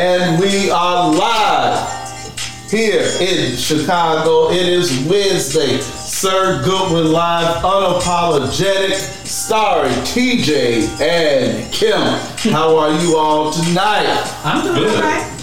And we are live here in Chicago. It is Wednesday. Sir Goodwin Live, unapologetic, starring TJ and Kim. How are you all tonight? I'm doing Good. all right.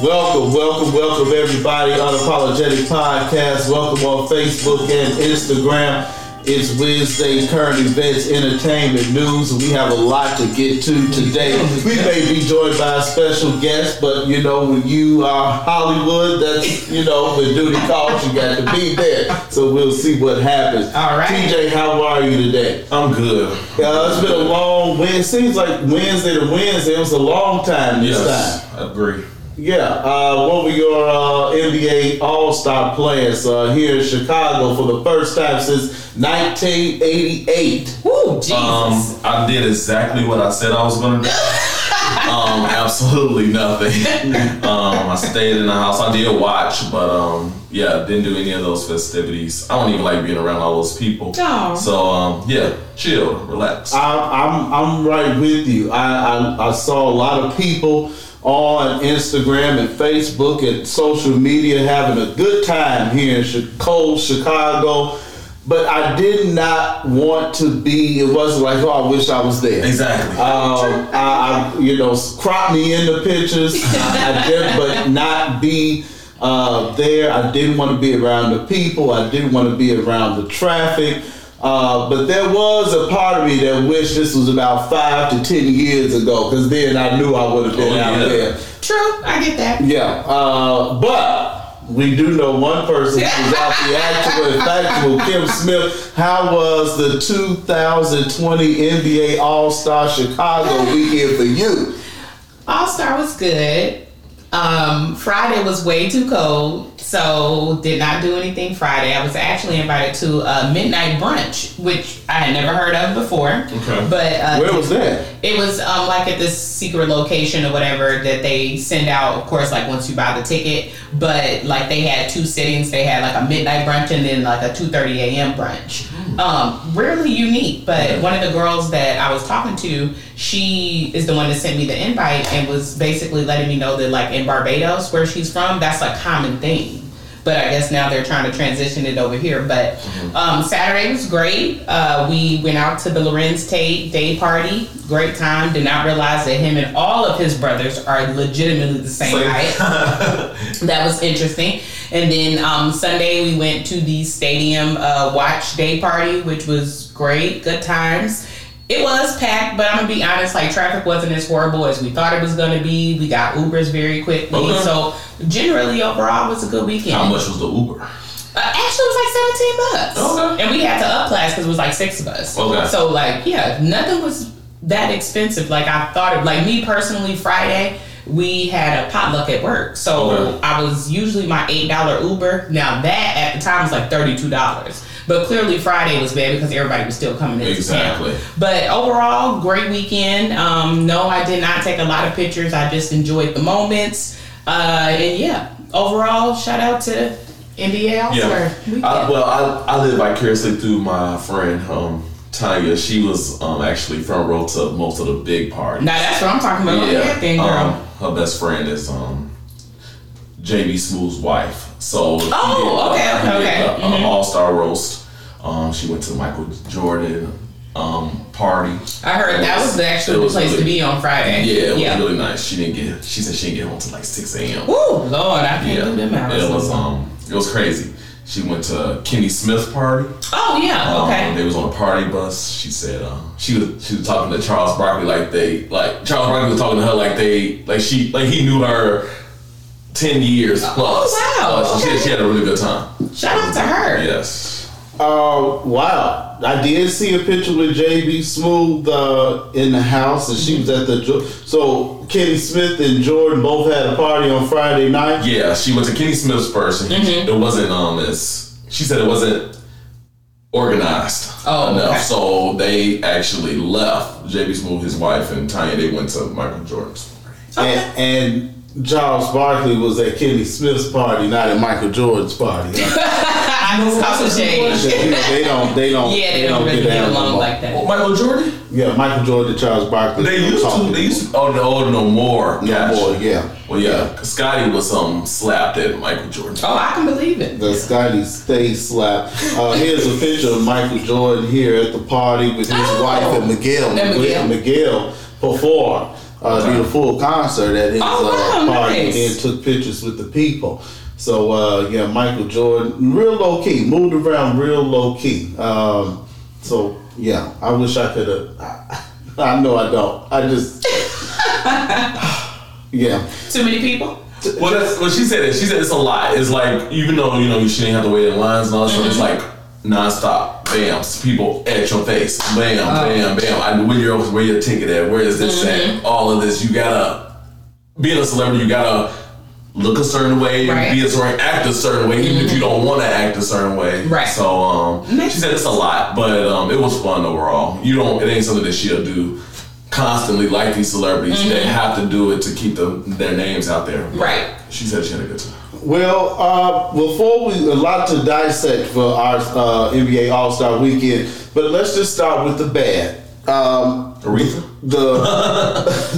Welcome, welcome, welcome, everybody. Unapologetic Podcast. Welcome on Facebook and Instagram. It's Wednesday, current events, entertainment, news, and we have a lot to get to today. We may be joined by a special guest, but you know, when you are Hollywood, that's, you know, when duty calls, you got to be there. So we'll see what happens. All right. TJ, how are you today? I'm good. Yeah, it's been a long Wednesday. Seems like Wednesday to Wednesday. It was a long time this time. Yes, I agree. Yeah, uh, what were your uh, NBA All Star players uh, here in Chicago for the first time since 1988? Woo, Jesus. Um, I did exactly what I said I was gonna do. um, absolutely nothing. um, I stayed in the house. I did watch, but um, yeah, didn't do any of those festivities. I don't even like being around all those people. Aw. So um, yeah, chill, relax. I, I'm I'm right with you. I, I I saw a lot of people on Instagram and Facebook and social media having a good time here in cold Chicago. But I did not want to be. It wasn't like, oh, I wish I was there. exactly. Um, I, I, you know, crop me in the pictures, I, I did, but not be uh, there. I didn't want to be around the people. I didn't want to be around the traffic. Uh, but there was a part of me that wished this was about five to ten years ago, because then I knew I would have been Oh, out yeah. there. True, I get that. Yeah, uh, but we do know one person who's out the actual and factual, Kim Smith. How was the 2020 NBA All Star Chicago weekend for you? All Star was good. Um, Friday was way too cold, so did not do anything Friday. I was actually invited to a midnight brunch, which I had never heard of before. Okay. But uh, Where was that? It was um, like at this secret location or whatever that they send out, of course, like once you buy the ticket. But like they had two sittings. They had like a midnight brunch and then like a 2.30 a.m. brunch. Um, really unique. But one of the girls that I was talking to, she is the one that sent me the invite and was basically letting me know that like in Barbados, where she's from, that's a common thing. But I guess now they're trying to transition it over here. But um, Saturday was great. Uh, we went out to the Larenz Tate day party. Great time. Did not realize that him and all of his brothers are legitimately the Same. height. that was interesting. And then um, Sunday we went to the stadium uh, watch day party, which was great. Good times. It was packed, but I'm gonna be honest. Like traffic wasn't as horrible as we thought it was gonna be. We got Ubers very quickly, Okay. so generally overall it was a good weekend. How much was the Uber? Uh, actually, it was like 17 bucks. Okay. And we had to up class because it was like six of us. Okay. So, like, yeah, nothing was that expensive. Like, I thought it, like, me personally, Friday, we had a potluck at work. So, Okay. I was usually my $8 Uber. Now, that at the time was like $32. But clearly, Friday was bad because everybody was still coming into Exactly. town. But overall, great weekend. Um, no, I did not take a lot of pictures. I just enjoyed the moments. Uh, and yeah, overall, shout out to NBA All Star Yeah. I, well, I, I live vicariously through my friend um, Tanya. She was um, actually front row to most of the big parties. now that's what I'm talking about. Yeah, thing, girl. um, her best friend is um, JB Smoove's wife. So Oh, did, okay, she did okay, a- a mhm. All Star roast. Um, she went to the Michael Jordan um, party. I heard that was actually the actual was place really- to be on Friday. Yeah, it was yeah. really nice. She didn't get. She said she didn't get home till like six a.m. Woo, Lord, I can't Yeah, do them hours. it was um, it was crazy. She went to Kenny Smith's party. oh yeah, Um, okay. they was on a party bus. She said um, she was she was talking to Charles Barkley like they like Charles Barkley was talking to her like they like she like he knew her ten years plus. Oh, wow, Uh, so she, okay. she had a really good time. Shout out to her. Yes. Uh, wow. I did see a picture with JB Smoove uh, in the house, and she was at the. So Kenny Smith and Jordan both had a party on Friday night. Yeah, she went to Kenny Smith's first. And Mm-hmm. It wasn't um as she said it wasn't organized Oh, enough. okay. So they actually left. JB Smoove, his wife, and Tanya. They went to Michael Jordan's. And, and Charles Barkley was at Kenny Smith's party, not at Michael Jordan's party. I it's called shade. you know, they don't. They don't. Yeah, they don't really get get along like that. Oh, Michael Jordan? Yeah, Michael Jordan, Charles Barkley. They don't used to. They anymore. used to. Oh no, oh, no more. No Gotcha. more. Yeah. Well, yeah. Scotty was um slapped at Michael Jordan. Oh, I can believe it. The Scotty Stay slap. Uh, here's a picture of Michael Jordan here at the party with his Oh. wife and Miguel. And Miguel. Miguel performed. Uh, did a full concert at his Oh, uh, party nice. and took pictures with the people. So uh, yeah, Michael Jordan, real low key, moved around real low key. Um, so yeah, I wish I could have. I, I know I don't. I just yeah. Too many people? Well, that's what she said. It. She said it's a lot. It's like even though you know you shouldn't have to wait in lines and all that stuff, it's mm-hmm. like nonstop. Bam, people at your face. Bam, uh. bam, bam. I, where your where your ticket at? Where is this mm-hmm. at? All of this. You gotta being a celebrity. You gotta look a certain way, Right. be a certain, act a certain way, even if you don't want to act a certain way. Right. So um, she said it's a lot, but um, it was fun overall. You don't. It ain't something that she'll do constantly like these celebrities. They have to do it to keep them their names out there. Right. She said she had a good time. Well, uh, before we a lot to dissect for our uh, NBA All Star Weekend, but let's just start with the bad. Um, Aretha? the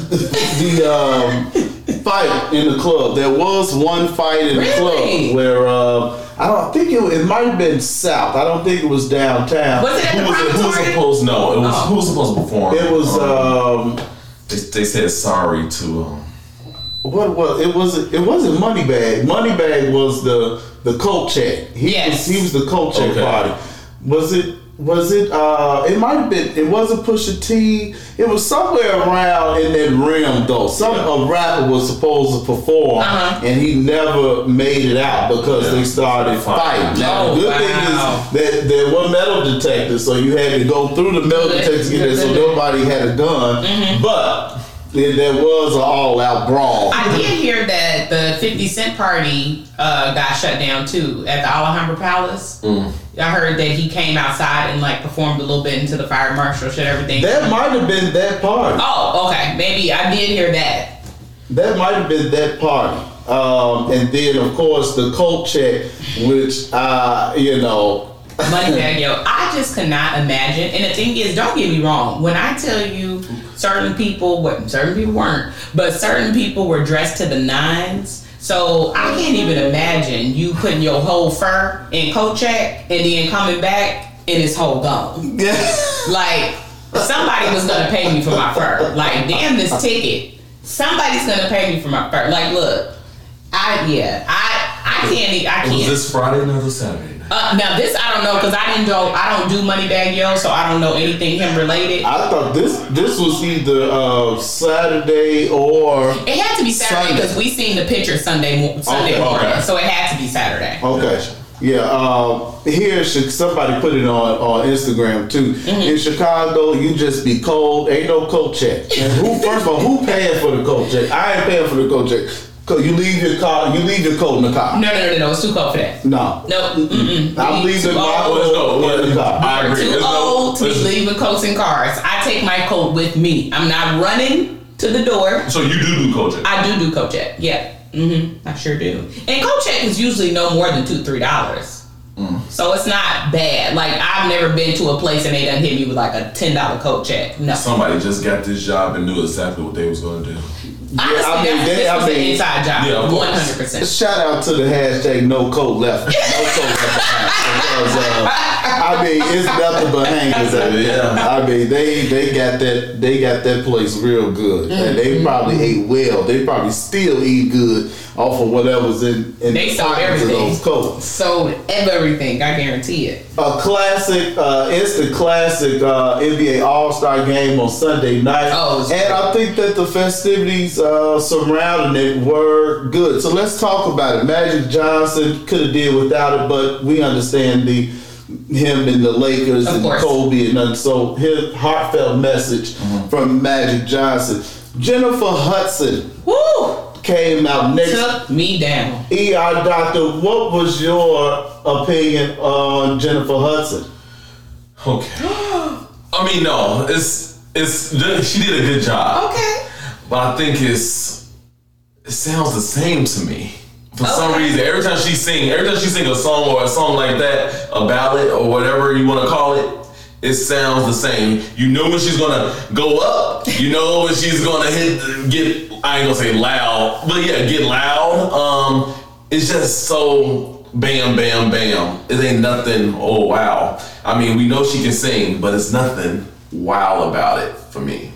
the um, fight in the club. There was one fight in the club where uh, I don't think it, it might have been south. I don't think it was downtown. Was it at Who the was, it, who was supposed? No, it was Oh. who was supposed to perform? It was Um, um, they, they said sorry to. Um, what was it? Was it wasn't Moneybagg. Moneybagg was the the coat check. He Yes. was, he was the coat check Okay. party. Was it? Was it? Uh, it might have been. It wasn't Pusha T. It was somewhere around in that realm though. Some Yeah. a rapper was supposed to perform, Uh-huh. and he never made it out because Yeah. they started fighting. Now Oh, the good wow. thing is that there were metal detectors, so you had to go through the metal detectors to get there, so nobody had a gun. But there, there was an all-out brawl. I did hear that the 50 Cent party uh, got shut down too at the Alhambra Palace. I heard that he came outside and like performed a little bit into the fire marshal, shut everything. That might have been that party. oh, okay. Maybe I did hear that. That might have been that party. Um, and then, of course, the coat check, which, uh, you know, Moneybagg Yo. I just could not imagine. And the thing is, don't get me wrong. When I tell you certain people, what certain people weren't, but certain people were dressed to the nines. So I can't even imagine you putting your whole fur in coat check and then coming back and it's whole gone. Like somebody was gonna pay me for my fur. Like damn this ticket. Somebody's gonna pay me for my fur. Like look, I yeah I I can't e- I was can't. this Friday night or Saturday night? Uh, now this I don't know because I didn't do I don't do Moneybagg Yo, so I don't know anything him related. I thought this this was either uh, Saturday or. It had to be Saturday because we seen the picture Sunday Sunday Okay, morning, okay. so it had to be Saturday. Okay. Yeah, um, here should somebody put it on on Instagram too. In Chicago, you just be cold. Ain't no coat check. And who first of all, who paying for the coat check? I ain't paying for the coat check. Cause you leave your car, you leave your coat in the car. No, no, no, no, it's too cold for that. No, No, mm-mm. I'm leaving too my. Let's go. coat in the car. I agree. Too Let's go. old to be leaving coats in cars. I take my coat with me. I'm not running to the door. So you do do coaching? I do do coat check. Yeah, mm-hmm. I sure do. And coat check is usually no more than two, three dollars. So it's not bad. Like I've never been to a place and they done hit me with like a ten dollar coat check. No, Somebody just got this job and knew exactly what they was going to do. Honestly, I mean, that's, they- this I was an mean- inside job. Yeah. One hundred percent. Shout out to the hashtag no coat left. No coat left. Because, uh, I mean, it's nothing but hangers out there. Yeah. I mean, they they got that they got that place real good, and they probably ate well. They probably still eat good off of whatever's in in They the sold pockets of everything. those coats. So everything, I guarantee it. A classic, uh, it's the classic uh, NBA All Star game on Sunday night, Oh, and I think that the festivities uh, surrounding it were good. So let's talk about it. Magic Johnson could have did without it, but we understand the him and the Lakers Of and course. Kobe and so his heartfelt message from Magic Johnson. Jennifer Hudson Woo! Came out next Took me down. ER doctor, what was your opinion on Jennifer Hudson? Okay. I mean, no, it's it's she did a good job, Okay. but I think it's it sounds the same to me For some reason, every time she sing, every time she sing a song or a song like that, a ballad or whatever you want to call it, it sounds the same. You know when she's gonna go up. You know when she's gonna hit, get. I ain't gonna say loud, but yeah, get loud. Um, it's just so bam, bam, bam. It ain't nothing. Oh wow. I mean, we know she can sing, but it's nothing wow about it for me.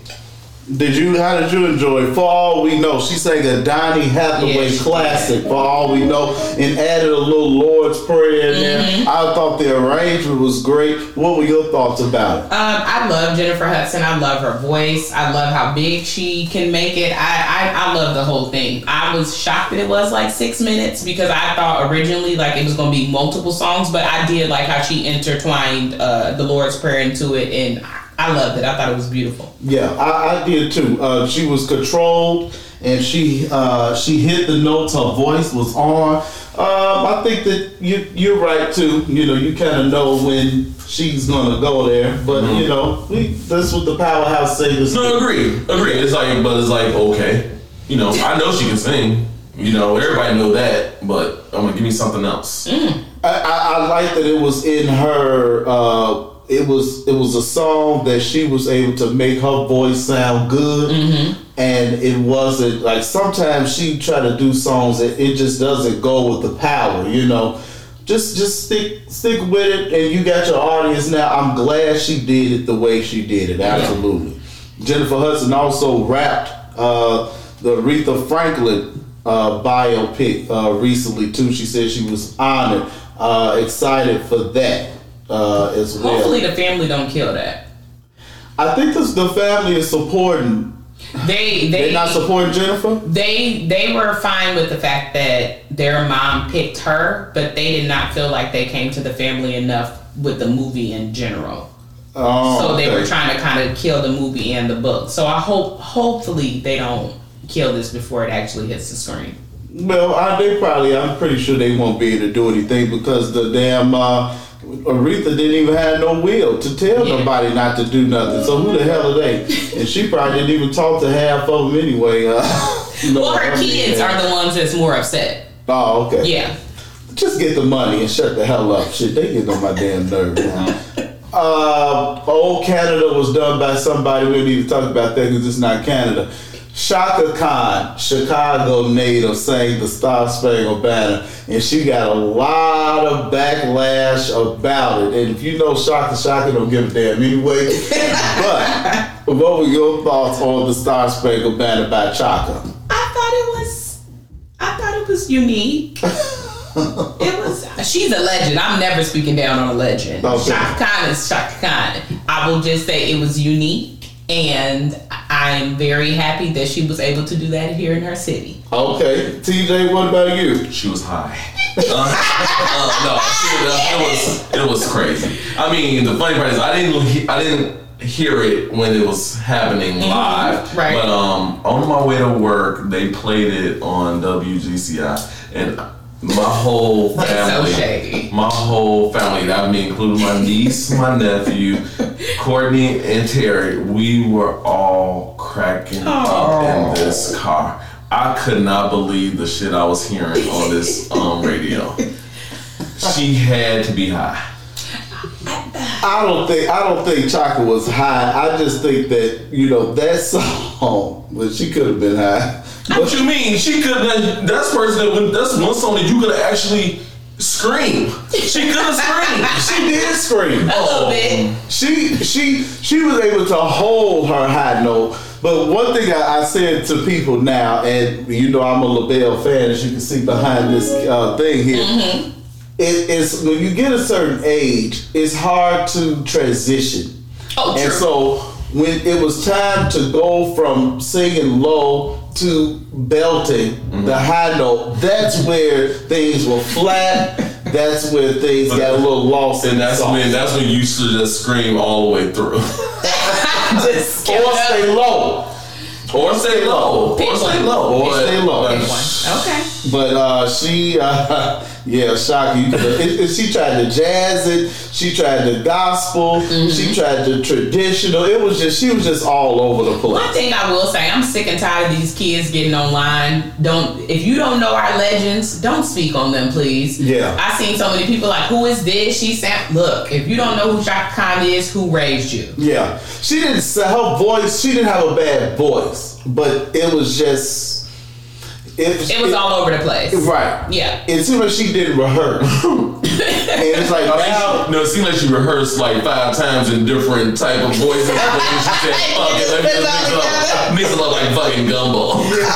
Did you? How did you enjoy? For all we know, she sang a Donny Hathaway she classic. For all we know, and added a little Lord's Prayer in there. Mm-hmm. I thought the arrangement was great. What were your thoughts about it? Um, I love Jennifer Hudson. I love her voice. I love how big she can make it. I, I, I love the whole thing. I was shocked that it was like six minutes because I thought originally like it was gonna be multiple songs, but I did like how she intertwined uh, the Lord's Prayer into it, and I- I loved it. I thought it was beautiful. Yeah, I, I did too. Uh, she was controlled, and she uh, she hit the notes. Her voice was on. Um, I think that you you're right too. You know, you kind of know when she's gonna go there, but you know, we, that's what the powerhouse singers. No, agree, agree. It's like, but it's like, okay, you know, I know she can sing. You know, everybody know that, but I'm gonna give me something else. I, I, I like that it was in her. Uh, it was it was a song that she was able to make her voice sound good, and it wasn't like sometimes she try to do songs that it just doesn't go with the power. You know, just just stick stick with it, and you got your audience now. I'm glad she did it the way she did it. Absolutely. Jennifer Hudson also rapped uh, the Aretha Franklin uh, biopic uh, recently too. She said she was honored, uh, excited for that uh, as well. Hopefully, the family don't kill that. I think this, the family is supporting. They they They're not supporting Jennifer. they they were fine with the fact that their mom picked her, but they did not feel like they came to the family enough with the movie in general. Oh, so they okay. were trying to kind of kill the movie and the book. So I hope hopefully they don't kill this before it actually hits the screen. Well, I, they probably. I'm pretty sure they won't be able to do anything because the damn uh, Aretha didn't even have no will to tell Yeah. nobody not to do nothing. So who the hell are they? And she probably didn't even talk to half of them anyway. Uh, no, Well, her I mean, kids are the ones that's more upset. Oh, okay. Yeah. Just get the money and shut the hell up. Shit, they get on my damn nerves now. Uh, old Canada was done by somebody. We don't need to talk about that because it's not Canada. Chaka Khan, Chicago native, sang the Star Spangled Banner, and she got a lot of backlash about it. And if you know Chaka, Chaka don't give a damn anyway. but what were your thoughts on the Star Spangled Banner by Chaka? I thought it was I thought it was unique. it was she's a legend. I'm never speaking down on a legend. Okay. Chaka Khan is Chaka Khan. I will just say it was unique and I'm very happy that she was able to do that here in her city. Okay, TJ, what about you? She was high. Uh, uh, no, she, uh, it was it was crazy. I mean, the funny part is I didn't I didn't hear it when it was happening live. right. But um, on my way to work, they played it on WGCI, and my whole That's so family, shady. my whole family, that mean including my niece, my nephew, Courtney, and Terry, we were all cracking up in this car. I could not believe the shit I was hearing on this um, radio. She had to be high. I don't think I don't think Chaka was high. I just think that you know that song, but she could have been high. What you mean? She could have. That's person that. when- That's one song that you could have actually scream. She could have screamed. She did scream. A little bit. She she she was able to hold her high note. But one thing I, I said to people now, and you know I'm a LaBelle fan, as you can see behind this uh, thing here. It is when you get a certain age, it's hard to transition. Oh, true. And so when it was time to go from singing low to belting the mm-hmm. high note, that's where things were flat. That's where things got a little lost And that's song. when. That's when you should just scream all the way through, just or stay low. or stay low, or stay low, Or stay low. but- Pick one. Okay. But uh, she, uh, yeah, shock you. It, it, she tried to jazz it. She tried the gospel. Mm-hmm. She tried the traditional. It was just she was just all over the place. One thing I will say, I'm sick and tired of these kids getting online. Don't if you don't know our legends, don't speak on them, please. Yeah. I seen so many people like, who is this? She sound look. If you don't know who Chaka Khan is, who raised you? Yeah, she didn't. Her voice. She didn't have a bad voice, but it was just. It, It was all over the place. right. Yeah. It seemed like she didn't rehearse, and it's like I now. think she, no, it seemed like she rehearsed like five times in different type of voices. But she said, "Fuck it, let me just mix it up, mix it up like fucking gumbo." Yeah,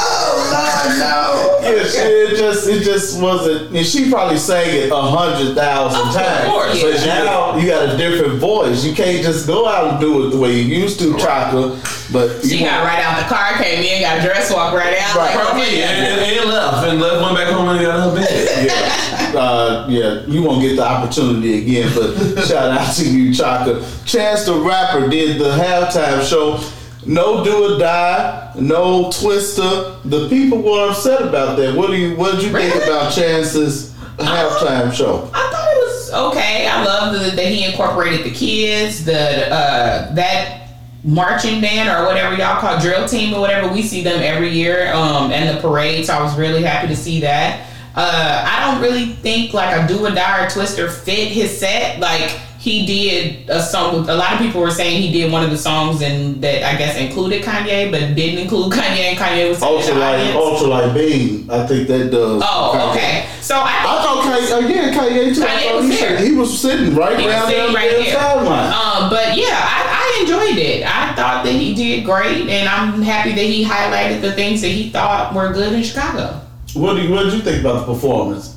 she, it just it just wasn't. And she probably sang it a hundred thousand Of times. course. But now you got a different voice. You can't just go out and do it the way you used to, Chaka. But She you got right out the car, came in, got dressed, walked right out. Right. Like, okay, and, and, and left, and left, went back home and got her bed. yeah, uh, yeah, you won't get the opportunity again. But shout out to you, Chaka. Chance the Rapper did the halftime show. No do or die, no Twista. The people were upset about that. What do you What did you think about Chance's halftime show? I thought it was okay. I love that he incorporated the kids, the uh, that marching band or whatever y'all call drill team or whatever. We see them every year, um, and the parade. So I was really happy to see that. Uh, I don't really think like a do or die or Twista fit his set. Like he did a song. With, a lot of people were saying he did one of the songs and that I guess included Kanye, but didn't include Kanye. And Kanye was the Ultralight, audience. ultralight beam. I think that does. Oh, Kanye. okay. So I I thought Kanye, uh, yeah, Kanye too. Kanye was he, said- he was sitting right He there sitting right the there. sideline. Um, but yeah, I, I enjoyed it. I thought that he did great, and I'm happy that he highlighted the things that he thought were good in Chicago. What do you, What did you think about the performance?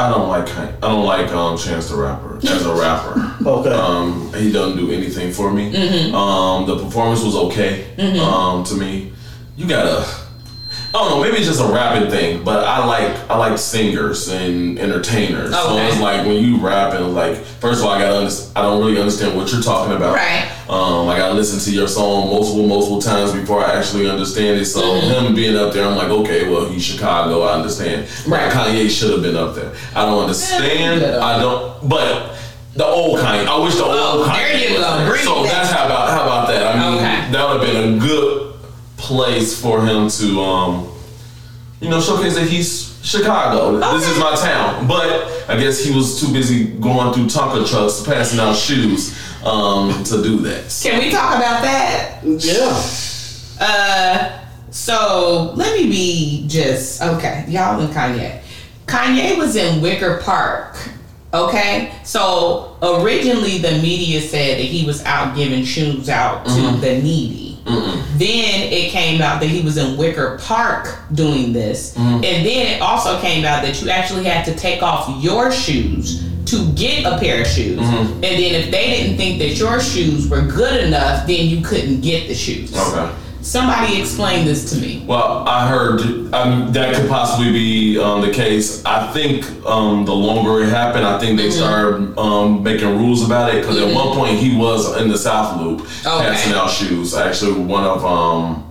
I don't like I don't like um, Chance the Rapper as a rapper. Okay. Um, he doesn't do anything for me. Mm-hmm. Um, the performance was okay um, to me. You gotta. I don't know. Maybe it's just a rapping thing, but I like I like singers and entertainers. So Okay. it's like when you rap and like, first of all, I gotta. Under- I don't really understand what you're talking about. Right. Um, I gotta listen to your song multiple, multiple times before I actually understand it. So Mm-hmm. him being up there, I'm like, okay, well, he's Chicago. I understand. Right. Kanye should have been up there. I don't understand. Yeah. I don't. But the old Kanye. I wish the Oh, old Kanye. there you go. So that's how about how about that? I mean, Okay. that would have been a good place for him to, um, you know, showcase that he's Chicago. This is my town. But I guess he was too busy going through Tonka trucks, passing out shoes, um, to do that. Can we talk about that? Yeah. Uh, so let me be just okay, y'all and Kanye. Kanye was in Wicker Park. Okay, so originally the media said that he was out giving shoes out to the needy. Then it came out that he was in Wicker Park doing this, mm-hmm. and then it also came out that you actually had to take off your shoes to get a pair of shoes. Mm-hmm. And then if they didn't think that your shoes were good enough, then you couldn't get the shoes. Okay. Somebody explain this to me. Well, I heard um, that could possibly be um, the case. I think um, the longer it happened, I think they Mm-hmm. started um, making rules about it. Because at one point he was in the South Loop Okay. passing out shoes. Actually, one of um,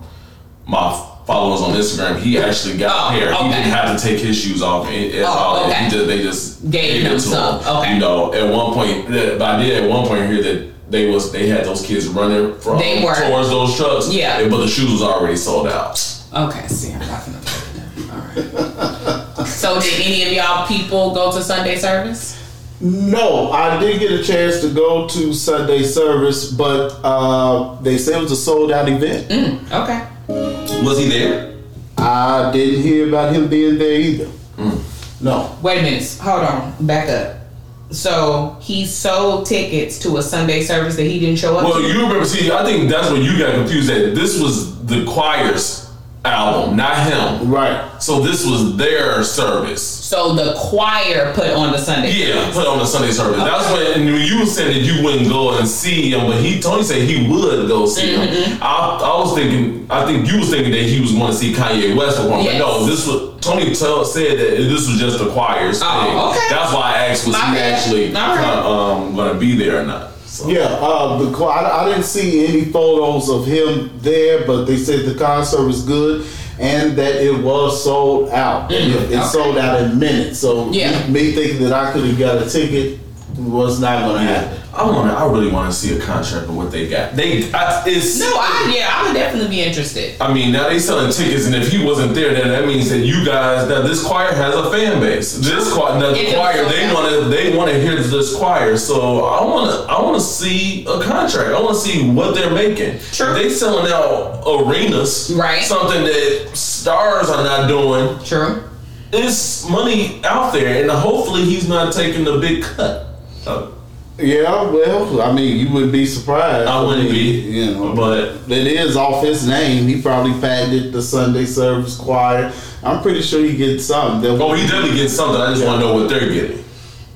my followers on Instagram, he actually got Oh, a pair. He didn't have to take his shoes off at, Oh, all. okay. He just, they just Gave gave, him it to some. him. Okay. You know, at one point, but I did at one point hear that. They was they had those kids running from They were. towards those trucks. Yeah. but the shoes was already sold out. Okay, see, I'm not gonna play with them. All right. so, did any of y'all people go to Sunday service? No, I did get a chance to go to Sunday service, but uh, they said it was a sold out event. Mm, okay. Was he there? I didn't hear about him being there either. No. Wait a minute. Hold on. Back up. So he sold tickets to a Sunday service that he didn't show up Well, to. you remember? See, I think that's what you got confused. At this was the choir's album, not him. Right. So this was their service. so the choir put on the Sunday. Yeah, put on the Sunday service. That's when and when you said that you wouldn't go and see him, but he Tony said he would go see Mm-hmm. him. I, I was thinking, I think you was thinking that he was going to see Kanye West perform, Yes. but no, this was Tony tell, said that this was just the choir's Oh, thing. okay. That's why I asked was My he bad. actually All right. um, going to be there or not. So. Yeah, uh, the, I, I didn't see any photos of him there, but they said the concert was good. and that it was sold out. It, it Mm-hmm. okay. sold out in minutes. So Yeah. me thinking that I could have got a ticket was not going to happen. I want to. I really want to see a contract of what they got. They. I, it's. No, I yeah, I would definitely be interested. I mean, now they selling tickets, and if he wasn't there, then that means that you guys, that this choir has a fan base. This choir, the choir, they want to, they want to hear this choir. So I want to, I want to see a contract. I want to see what they're making. Sure. They selling out arenas, Right. Something that stars are not doing. True. It's money out there, and hopefully he's not taking the big cut. Uh, Yeah, well, I mean, you wouldn't be surprised. I wouldn't mean, be, You know, but it is off his name. He probably patented the Sunday service choir. I'm pretty sure he gets something. They'll- oh, he definitely gets something. I just want to know what they're getting.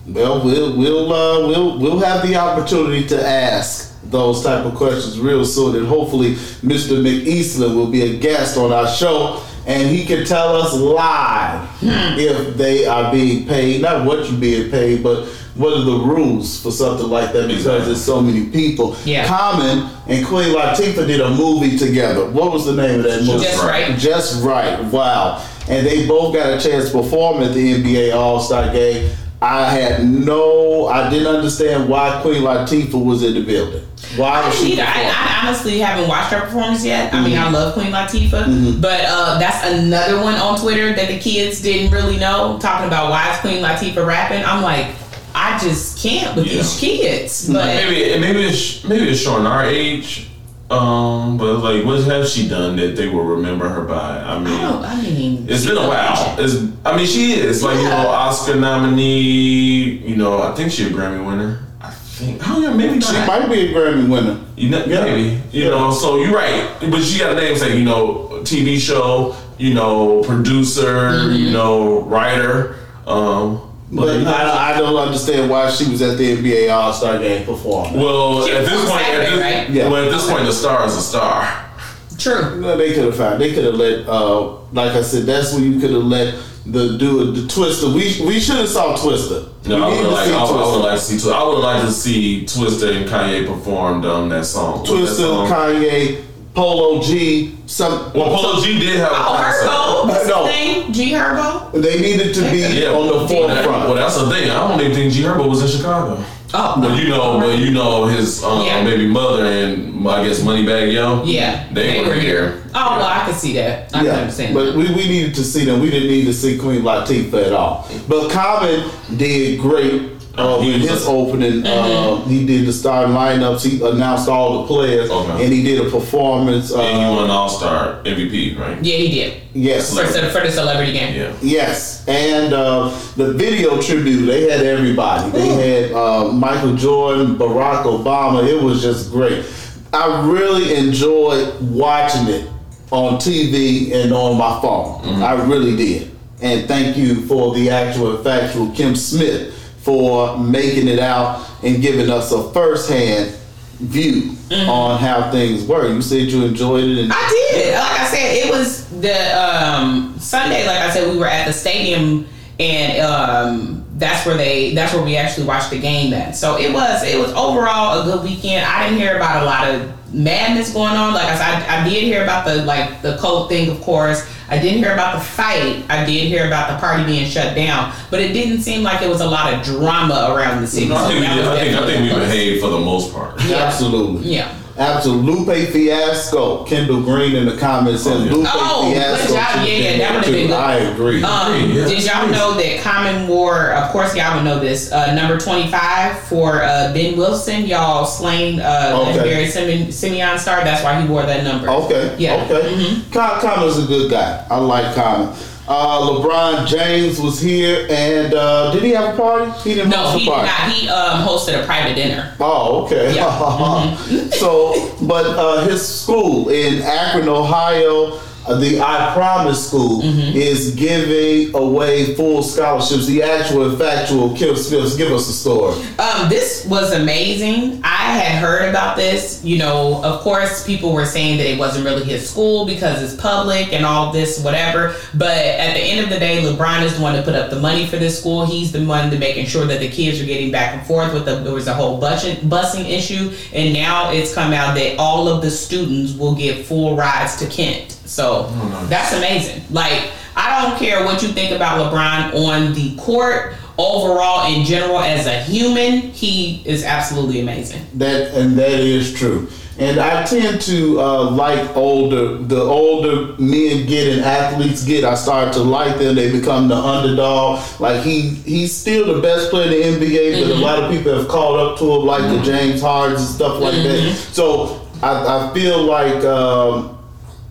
Well, we'll we'll uh, we'll we'll have the opportunity to ask those type of questions real soon, and hopefully, Mr. McEastland will be a guest on our show, and he can tell us live if they are being paid. Not what you're being paid, but what are the rules for something like that? Because Exactly. there's so many people. Yeah. Common and Queen Latifah did a movie together. What was the name of that movie? Just Wright. right. Just Wright. Wow. And they both got a chance to perform at the NBA All Star game. I had no, I didn't understand why Queen Latifah was in the building. Why I, was she need- I. I honestly haven't watched her performance yet. I mean, Mm-hmm. I love Queen Latifah, but uh, that's another one on Twitter that the kids didn't really know. Talking about why is Queen Latifah rapping? I'm like, I just can't with Yeah. these kids. But Maybe maybe it's maybe it's showing our age. Um, but like, what has she done that they will remember her by? I mean, I don't. I mean, it's been a while. It's I mean, she is like you know Oscar nominee. You know, I think she a Grammy winner. I think. Oh yeah, maybe She not. might be a Grammy winner. You know, Yeah. maybe. You Yeah. know, so you're right. But she got a name say you know TV show. You know, producer. You know, writer. Um, but But I, I don't understand why she was at the NBA All Star game performing. well, at this performed point, at Saturday, this, right? Yeah. well, at this point, the star is a star. true. No, they could have found. They could have let. Uh, like I said, that's when you could have let the do the Twista. We we should have saw Twista. No, we I would to like. I would, I would like to see. Twi- I would like to see Twista and Kanye perform um, that song. What's that Twista, song? Kanye, Polo G. Some. Well, Polo G did have a Oh, concert. Herbo. No. name? G Herbo. They needed to be Yeah, on the forefront. Well, that's the thing. I don't even think G Herbo was in Chicago. Oh, But you know, but you know his um, Yeah. baby mother and I guess Moneybagg Yo. yeah. they, were here. Oh, well, I can see that. I can understand. but that. we, we needed to see them. We didn't need to see Queen Latifah at all. But Common did great uh, He was his a- opening. Mm-hmm. Uh, he did the starting lineups. He announced all the players, Okay. and he did a performance. Uh, And he won All Star MVP, right? yeah, he did yes, for, for the celebrity game. Yeah. Yes, and uh, the video tribute, they had everybody. They had uh, Michael Jordan, Barack Obama. It was just great. I really enjoyed watching it on TV and on my phone. I really did. And thank you for the actual and factual Kim Smith for making it out and giving us a first-hand view on how things were. You said you enjoyed it, and I did. Like I said, it was the um, Sunday. Like I said, we were at the stadium, and um, that's where they. That's where we actually watched the game. Then, So it was. It was overall a good weekend. I didn't hear about a lot of madness going on. Like I said, I, I did hear about the like the cold thing, of course. I didn't hear about the fight. I did hear about the party being shut down, but it didn't seem like it was a lot of drama around the city. No, I So think we did. I think I think we behaved for the most part. Yeah. absolutely. Yeah. Absolute fiasco. Kendall Green in the comments said Oh, yeah. Lupe Oh, fiasco. job. Yeah, yeah, that would've been good. I agree. Um, Yeah, did y'all please. know that Common wore, of course, y'all would know this, uh, number 25 for uh, Ben Wilson, y'all slain uh, Okay. legendary Simeon, Simeon star. That's why he wore that number. okay. Yeah. Okay. Con- Connor's a good guy. I like Connor. Uh, LeBron James was here, and uh, did he have a party? He didn't No, host he a did party. not. He um, hosted a private dinner. Oh, okay. Yeah. Mm-hmm. so, but uh, his school in Akron, Ohio, the I Promise School, Mm-hmm. is giving away full scholarships. The actual and factual Kim Smith, give us a story. Um, this was amazing. I had heard about this. You know, of course, people were saying that it wasn't really his school because it's public and all this, whatever. But at the end of the day, LeBron is the one to put up the money for this school. He's the one to making sure that the kids are getting back and forth. With the there was a whole busing busing issue, and now it's come out that all of the students will get full rides to Kent. So that's amazing. Like I don't care what you think about LeBron on the court. Overall, in general, as a human, he is absolutely amazing. That and that is true. And I tend to uh, like older. The older men get and athletes get, I start to like them. They become the underdog. Like he, he's still the best player in the NBA, but a lot of people have called up to him, like the James Hardens and stuff like that. So I, I feel like um,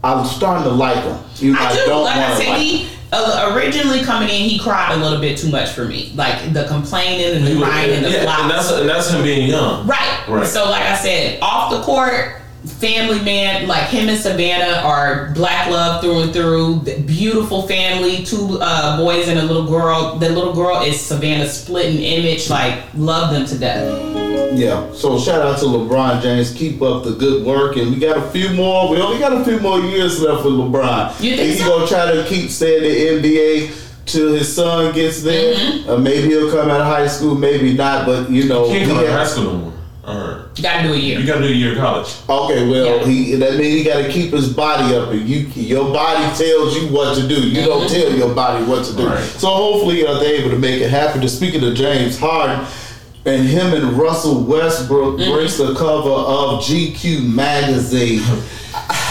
I'm starting to like him. You know, I do. don't like I wanna said, like he uh, originally coming in, he cried a little bit too much for me. Like the complaining and the crying and the yeah, flops. and that's and that's him being young. Right. Right. So, like I said, off the court, family man, like him and Savannah are black love through and through. Beautiful family, two uh, boys and a little girl. The little girl is Savannah's splitting image. Like, love them to death. Yeah. So shout out to LeBron James. Keep up the good work, and we got a few more. We only got a few more years left with LeBron. You think He's so? gonna try to keep staying in the NBA till his son gets there. Mm-hmm. Uh, maybe he'll come out of high school, maybe not. But you know, He can't come to has- high school no more. I heard. Gotta do a year. You got to do a year of college. Okay, well, Yeah. he that means he got to keep his body up, and you your body tells you what to do. You don't Mm-hmm. tell your body what to do. Right. So hopefully, uh, they're able to make it happen. To speaking of James Harden. And him and Russell Westbrook Mm-hmm. grace the cover of GQ magazine.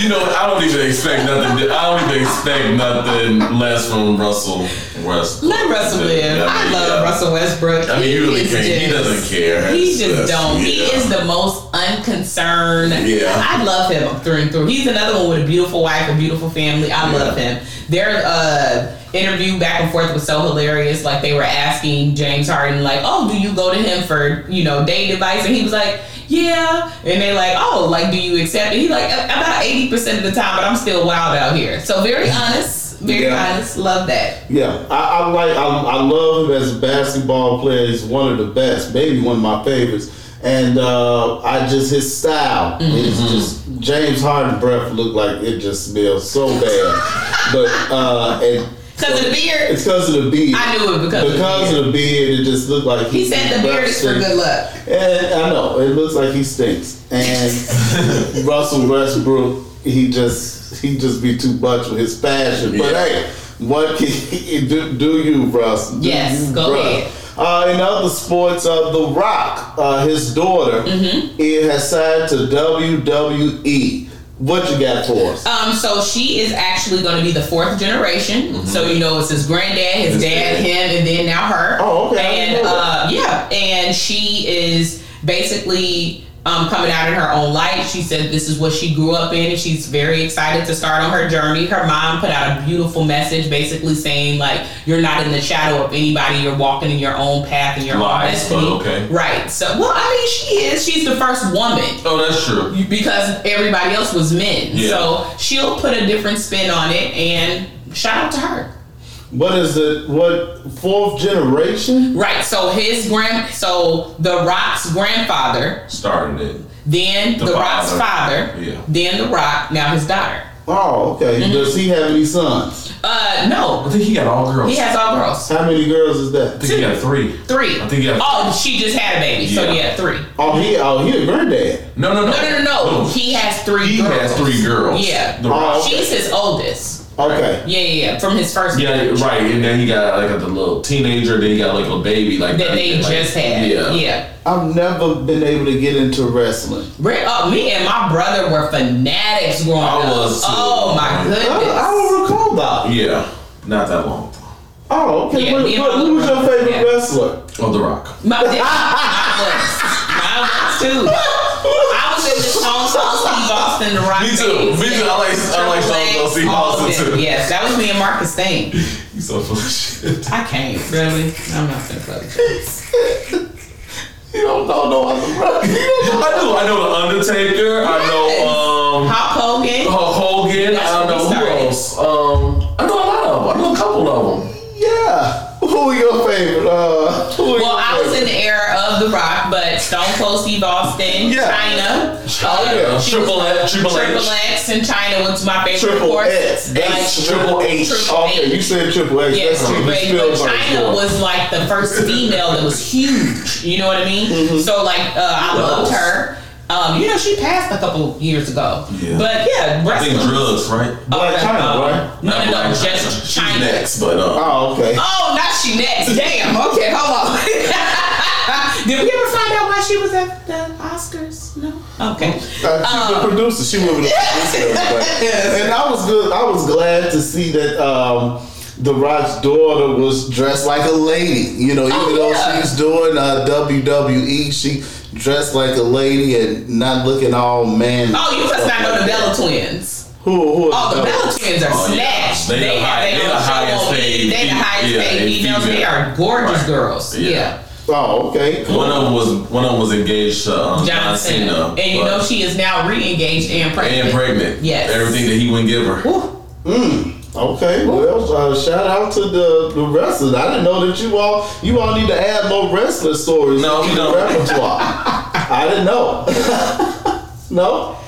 You know, I don't even expect nothing. I don't even expect nothing less from Russell West. Let Russell live. I love yeah. Russell Westbrook. I mean, he, really can't. He doesn't care. He just don't. He is the most unconcerned. Yeah. I love him through and through. He's another one with a beautiful wife, a beautiful family. I love him. Their uh, interview back and forth was so hilarious. Like they were asking James Harden, like, "Oh, do you go to him for you know date advice?" And he was like. Yeah, and they're like, oh, like, do you accept it? He's like, about eighty percent of the time, but I'm still wild out here. So very honest, very Yeah. honest. Love that. Yeah, I, I like. I, I love him as a basketball player. He's one of the best, maybe one of my favorites. And uh, I just his style is just James Harden breath looked like it just smells so bad. but uh, and Cause of the beard. it's because of the beard. I knew it because, because of the beard. of the beard, it just looked like He said the beard is for good luck. And I know it looks like he stinks. And Russell Westbrook, he just he just be too much with his passion. But hey, what can he do? Do you, Russ? Do Yes, you, go bruh. ahead. Uh, in other sports, uh, The Rock, uh, his daughter, Mm-hmm. it has signed to WWE. What you got for us? Um, so she is actually going to be the fourth generation. So you know, it's his granddad, his His dad, dad. him, and then now her. Oh, okay, And uh, yeah, and she is basically um, coming out in her own light. She said this is what she grew up in, and she's very excited to start on her journey. Her mom put out a beautiful message, basically saying like you're not in the shadow of anybody. You're walking in your own path and your own Lies, but destiny. okay. Right. So, well, I mean, she is. She's the first woman Oh, that's true. because everybody else was men. Yeah. So she'll put a different spin on it, and shout out to her. What is it? What fourth generation? Right. So his grand, so the Rock's grandfather, Started it. then the, The Rock's father. father, Yeah. then the Rock, now his daughter. Oh, okay. Mm-hmm. Does he have any sons? Uh, no. I no, think he got all girls. he has all girls. How many girls is that? I think he got three. Three. I think he had- Oh, she just had a baby, so Yeah. yeah, three. Oh, he oh he a granddad. No, no, no. No, no, no, no. He has three. He girls. has three girls. Yeah. The Oh, Rock. okay. She's his oldest. Okay. Yeah, yeah, yeah. From his first. Yeah, marriage. right. And then he got like a the little teenager. Then he got like a baby like That they like, just had. Yeah. yeah. I've never been able to get into wrestling. Re- uh, me and my brother were fanatics growing I up. was too. Oh my I, goodness. I don't recall that. Yeah. Not that long. Oh, okay. Yeah, What- what- who was your favorite yeah. wrestler? Oh, The Rock. My, mine was. Mine was too. I was in the Stone Cold Steve Austin, the Rock. Me too. days. Me too. I like- I like Stone Cold Steve Austin too. Yes, that was me and Marcus Stain. You so full of shit. I can't really. I'm not gonna play with you. You don't know no other wrestler. I do. I know the Undertaker. I know um Hulk Hogan. Hulk Hogan. That's I where we know who started. else. Um, I know a lot of them. I know a couple of them. Yeah. Who are your favorite? Uh, who Well, your I was in the era of The Rock, but Stone Cold Steve Austin, Yeah. Chyna. Oh, yeah. Triple X, Triple H. Triple X and Chyna was my favorite. Triple of. X. Like, H. Triple H. Triple Okay, H. you said Triple H. Yes, That's Triple Steven H. But Chyna was like the first female that was huge. You know what I mean? Mm-hmm. So like, uh, I loved her. Um, you know, she passed a couple years ago. Yeah. But yeah, I think drugs, right? Blac Chyna, um, right? No, no, no, Black just She's Chyna. next, but uh, Oh, okay. Oh, not she next. Damn. Okay, hold on. Did we ever find out why she was at the Oscars? No. Okay. Uh, she's the producer. She was with the producer. everybody. And I was good. I was glad to see that um, the Rock's daughter was dressed like a lady. You know, even Oh, though she's doing uh, WWE, she dressed like a lady and not looking all man. Oh, you must not know the Bella twins. Who? who Oh, the Bella twins are Oh, yeah. snatched. They the have high- their they own the show highest paid! They the fe- highest paid females. They are gorgeous Right. girls. Yeah. Yeah. Oh, okay. one of them was one of them was engaged to um, John John Cena. Cena, And you know she is now re-engaged and pregnant. and pregnant. Yes. everything that he wouldn't give her. Woo. Okay, well, uh, shout out to the, the wrestlers. I didn't know that you all you all need to add more wrestler stories No, to we the repertoire. I didn't know. no.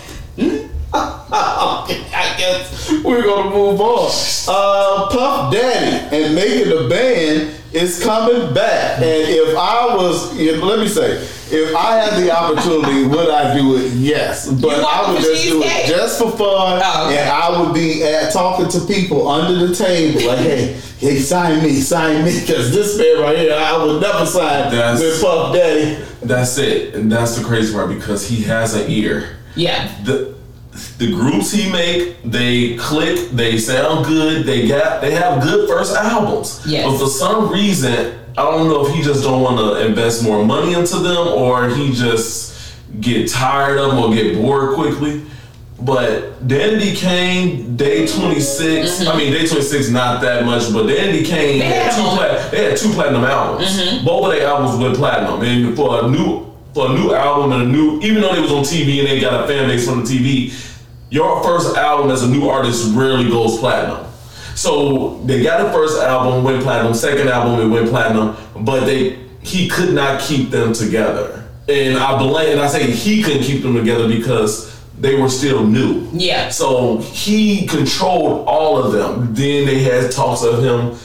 Okay, I guess we're gonna move on. Uh, Puff Daddy and making the band is coming back, and if I was, if- let me say, if I had the opportunity, would I do it? Yes, but I would just do it just for fun, Oh, okay. and I would be at, talking to people under the table, like, hey, hey, sign me, sign me, because this man right here, I would never sign That's- with Puff Daddy. That's it, and that's the crazy part because he has an ear. Yeah. the the groups he make, they click, they sound good, they got they have good first albums. Yes. But for some reason, I don't know if he just don't want to invest more money into them or he just get tired of them or get bored quickly. But Danity Kane, Day 26, I mean Day 26 not that much, but Danity Kane Mm-hmm. They had had two plat- they had two platinum albums. Mm-hmm. Both of their albums went platinum. And for a new for a new album and a new even though they was on TV and they got a fan base from the TV, your first album as a new artist rarely goes platinum. So they got the first album, went platinum, second album, it went platinum, but they he could not keep them together. And I blame and I say he couldn't keep them together because they were still new. Yeah. So he controlled all of them. Then they had talks of him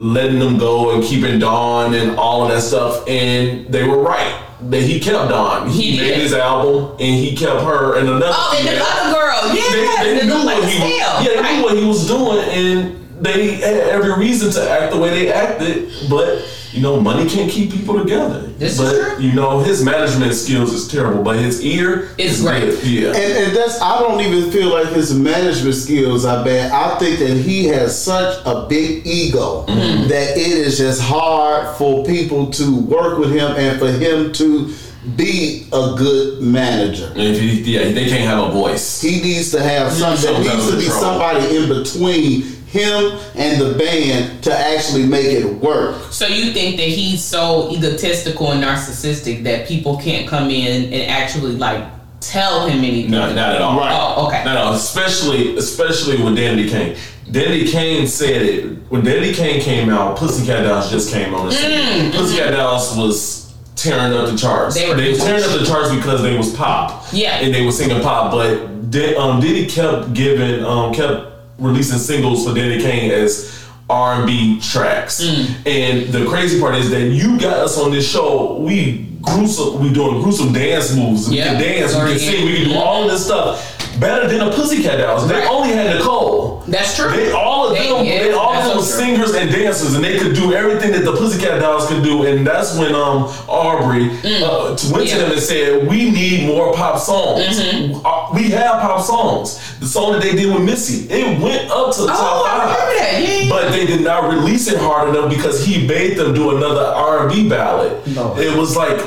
letting them go and keeping Dawn and all of that stuff, and they were right. That he kept Dawn. He, He made his album, and he kept her and another. Oh, and the other girl. Yeah. they They knew like what he was. Yeah, right? knew what he was doing, and they had every reason to act the way they acted. But you know, money can't keep people together. This is but true. you know, his management skills is terrible, but his ear It's is great. good. Yeah. And, and that's I don't even feel like his management skills are bad. I think that he has such a big ego Mm-hmm. that it is just hard for people to work with him and for him to be a good manager. If he, yeah, they can't have a voice. He needs to have something. Some There needs to be control. somebody in between him and the band to actually make it work. So you think that he's so egotistical and narcissistic that people can't come in and actually like tell him anything? No, not at all. Right. Oh, okay. No, no, especially especially with Danity Kane. Danity Kane said it when Danity Kane came out. Pussycat Dolls just came on the scene. Pussycat Dolls was tearing up the charts. They They were were tearing up the charts because they was pop. Yeah. and they were singing pop. But Da- um, Diddy kept giving um kept releasing singles for Danity Kane as. R&B tracks, Mm. and the crazy part is that you got us on this show. We gruesome, we doing gruesome dance moves. We can dance, we can sing, we can do all this stuff better than the Pussycat Dolls. They only had Nicole. That's true. They all of They- them, yeah, they all of that's them were singers and dancers, and they could do everything that the Pussycat Dolls could do. And that's when um Aubrey uh, t- went to Mm. Them and said, "We need more pop songs. Mm-hmm. Uh, we have pop songs. The song that they did with Missy, it went up to the top Oh, I five. remember that. Yeah, yeah. But they did not release it hard enough because he made them do another R and B ballad. No. It was like,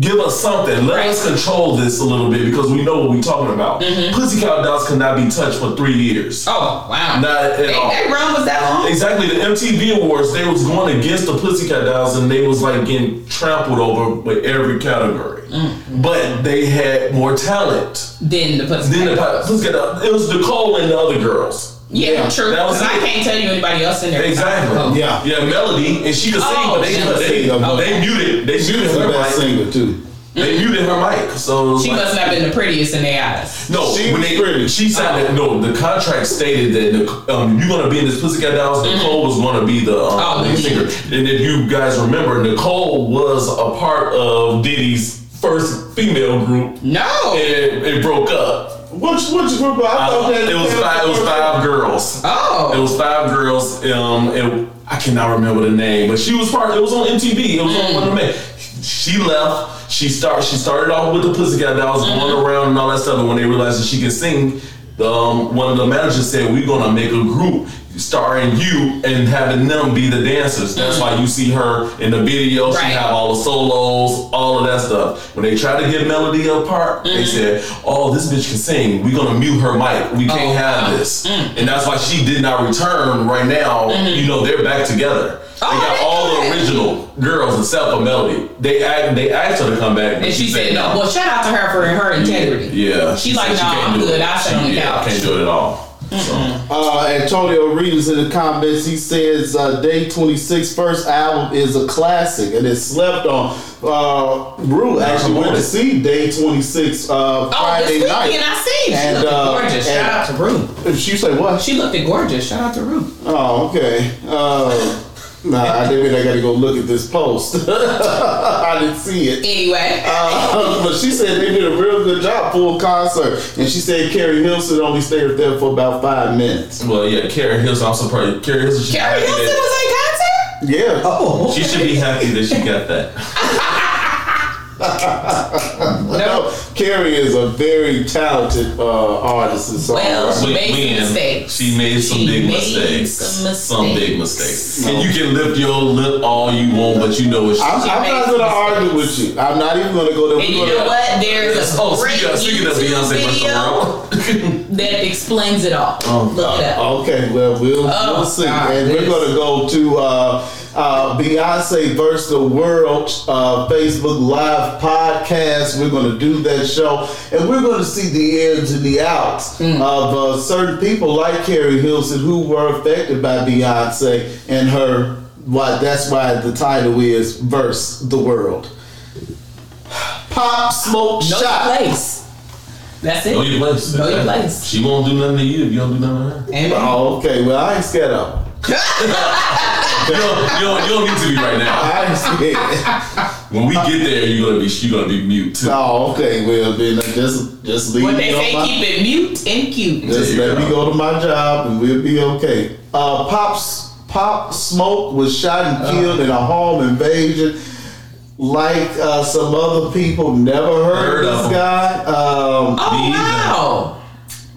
give us something. Let Right. us control this a little bit because we know what we're talking about. Pussycat Dolls could not be touched for three years. Mm-hmm. Oh wow. Not at all. that run was that long? Exactly, the MTV Awards, they was going against the Pussycat Dolls and they was like getting trampled over with every category. Mm-hmm. But they had more talent Then the pussy. than the Pussycat Dolls. It was Nicole and the other girls. Yeah, Yeah, true. that was 'Cause I can't tell you anybody else in there. Exactly. Oh. Yeah. Yeah, Melody, and she could sing, Oh, but they she they, could they, sing. Okay. muted they She muted was the her best mic. singer too. They muted her mic. So She like- must not have been the prettiest in their eyes. No, She when was they, pretty. she signed it. No, the contract stated that Nic- um, you're gonna be in this Pussycat Dolls. Nicole was gonna be the um, Oh, lead singer. And if you guys remember, Nicole was a part of Diddy's first female group. No. It, it broke up. Which which group? I Uh, thought that it was five. It was five girls. Oh. It was five girls. Um, it, I cannot remember the name, but she was part. It was on MTV. It was on one of the. She left. She start. She started off with the Pussycat Dolls, going around and all that stuff. And when they realized that she could sing, the, um, one of the managers said, "We're gonna make a group." Starring you and having them be the dancers. That's mm-hmm. why you see her in the video. She Right. have all the solos, all of that stuff. When they try to get Melody apart, they mm-hmm. said, "Oh, this bitch can sing. We're gonna mute her mic. We can't Oh, have wow. this." Mm. And that's why she did not return. Right now, mm-hmm. you know they're back together. Oh, they got all the original girls except for Melody. They act, they asked her to come back, And she said no. Well, shout out to her for her integrity. Yeah, She said like, no, "Nah, I'm good. Sit She- on the yeah, couch. I can't do it at all. So, Uh, Antonio Reeves in the comments, he says uh, Day 26 first album is a classic and it's slept on. Uh, Rue actually went to see Day 26 uh, Oh, this Friday weekend night. I seen. She And, looked uh, gorgeous. and- Shout out to Rue. She say what? She looked gorgeous. Shout out to Rue. Oh, okay. Uh, nah, I didn't. mean I got to go look at this post. I didn't see it. Anyway. Uh, but she said they did a real good job, full concert, and she said Keri Hilson only stayed there for about five minutes. well, yeah, Keri Hilson. I'm surprised. Keri Hilson. should Carrie happy Hilson was at concert? Yeah. Oh. She should be happy that she got that. No, Keri is a very talented uh, artist and so. Well, she made some mistakes. She made some She big made mistakes. some Some big mistakes. mistakes. And you can lift your lip all you want, but you know it's. I'm, She I'm not going to argue with you. I'm not even going to go there. And you know gonna- what? There's a Oh, great speaking of, speaking of Beyonce video that explains it all. Oh, Look it up. Okay, well, we'll, Oh, we'll see. God, and we're going to go to uh, uh, Beyonce versus the World uh, Facebook Live podcast. We're going to do that show, and we're going to see the ins and the outs Hmm. of uh, certain people like Keri Hilson who were affected by Beyonce and her. Why? That's why the title is "Verse the World." Pop, smoke, Know shot. place. That's it. Know your place. Know your place. She won't do nothing to you if you don't do nothing to her. Amen. Oh, okay. Well, I ain't scared of. her. You don't, you, don't, you don't need to be right now. I ain't scared. When we get there, you're gonna be you're gonna be mute too. Oh, okay. Well, then uh, just just leave What me they say, my, keep it mute and cute. Just There you let me go. go to my job and we'll be okay. Uh, Pop's Pop Smoke was shot and Uh. killed in a home invasion. Like uh, some other people, never heard, Heard of of this him. guy. Um, Oh wow!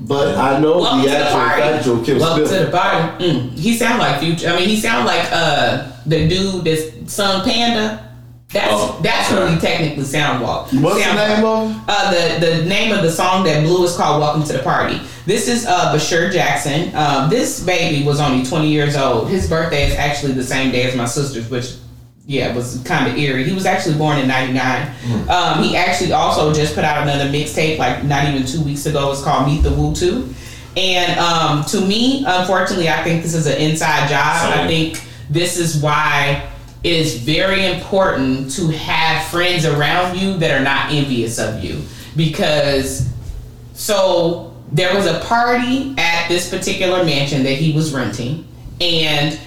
But I know Welcome the to the actual party. factual kill Welcome to the party. Mm. He sound like future. I mean, he sound like uh the dude that's sung Panda. That's Oh, that's okay. who he technically sound walk. What's the sound name like. of him? Uh, the the name of the song that blew is called "Welcome to the Party." This is uh, Bashar Jackson. Um, this baby was only 20 years old. His birthday is actually the same day as my sister's, which yeah was kind of eerie. He was actually born in '99. Um, he actually also just put out another mixtape like not even two weeks ago. It's called "Meet the Woo 2. And um, to me, unfortunately, I think this is an inside job. I think this is why it is very important to have friends around you that are not envious of you because so there was a party at this particular mansion that he was renting and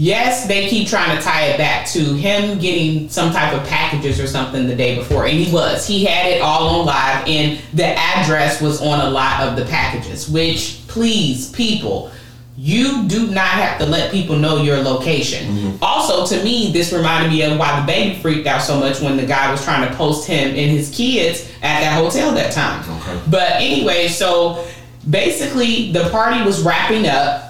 yes they keep trying to tie it back to him getting some type of packages or something the day before and he was he had it all on live and the address was on a lot of the packages which please people you do not have to let people know your location. Mm-hmm. Also, to me, this reminded me of why the baby freaked out so much when the guy was trying to post him and his kids at that hotel that time. Okay. But anyway, so basically, the party was wrapping up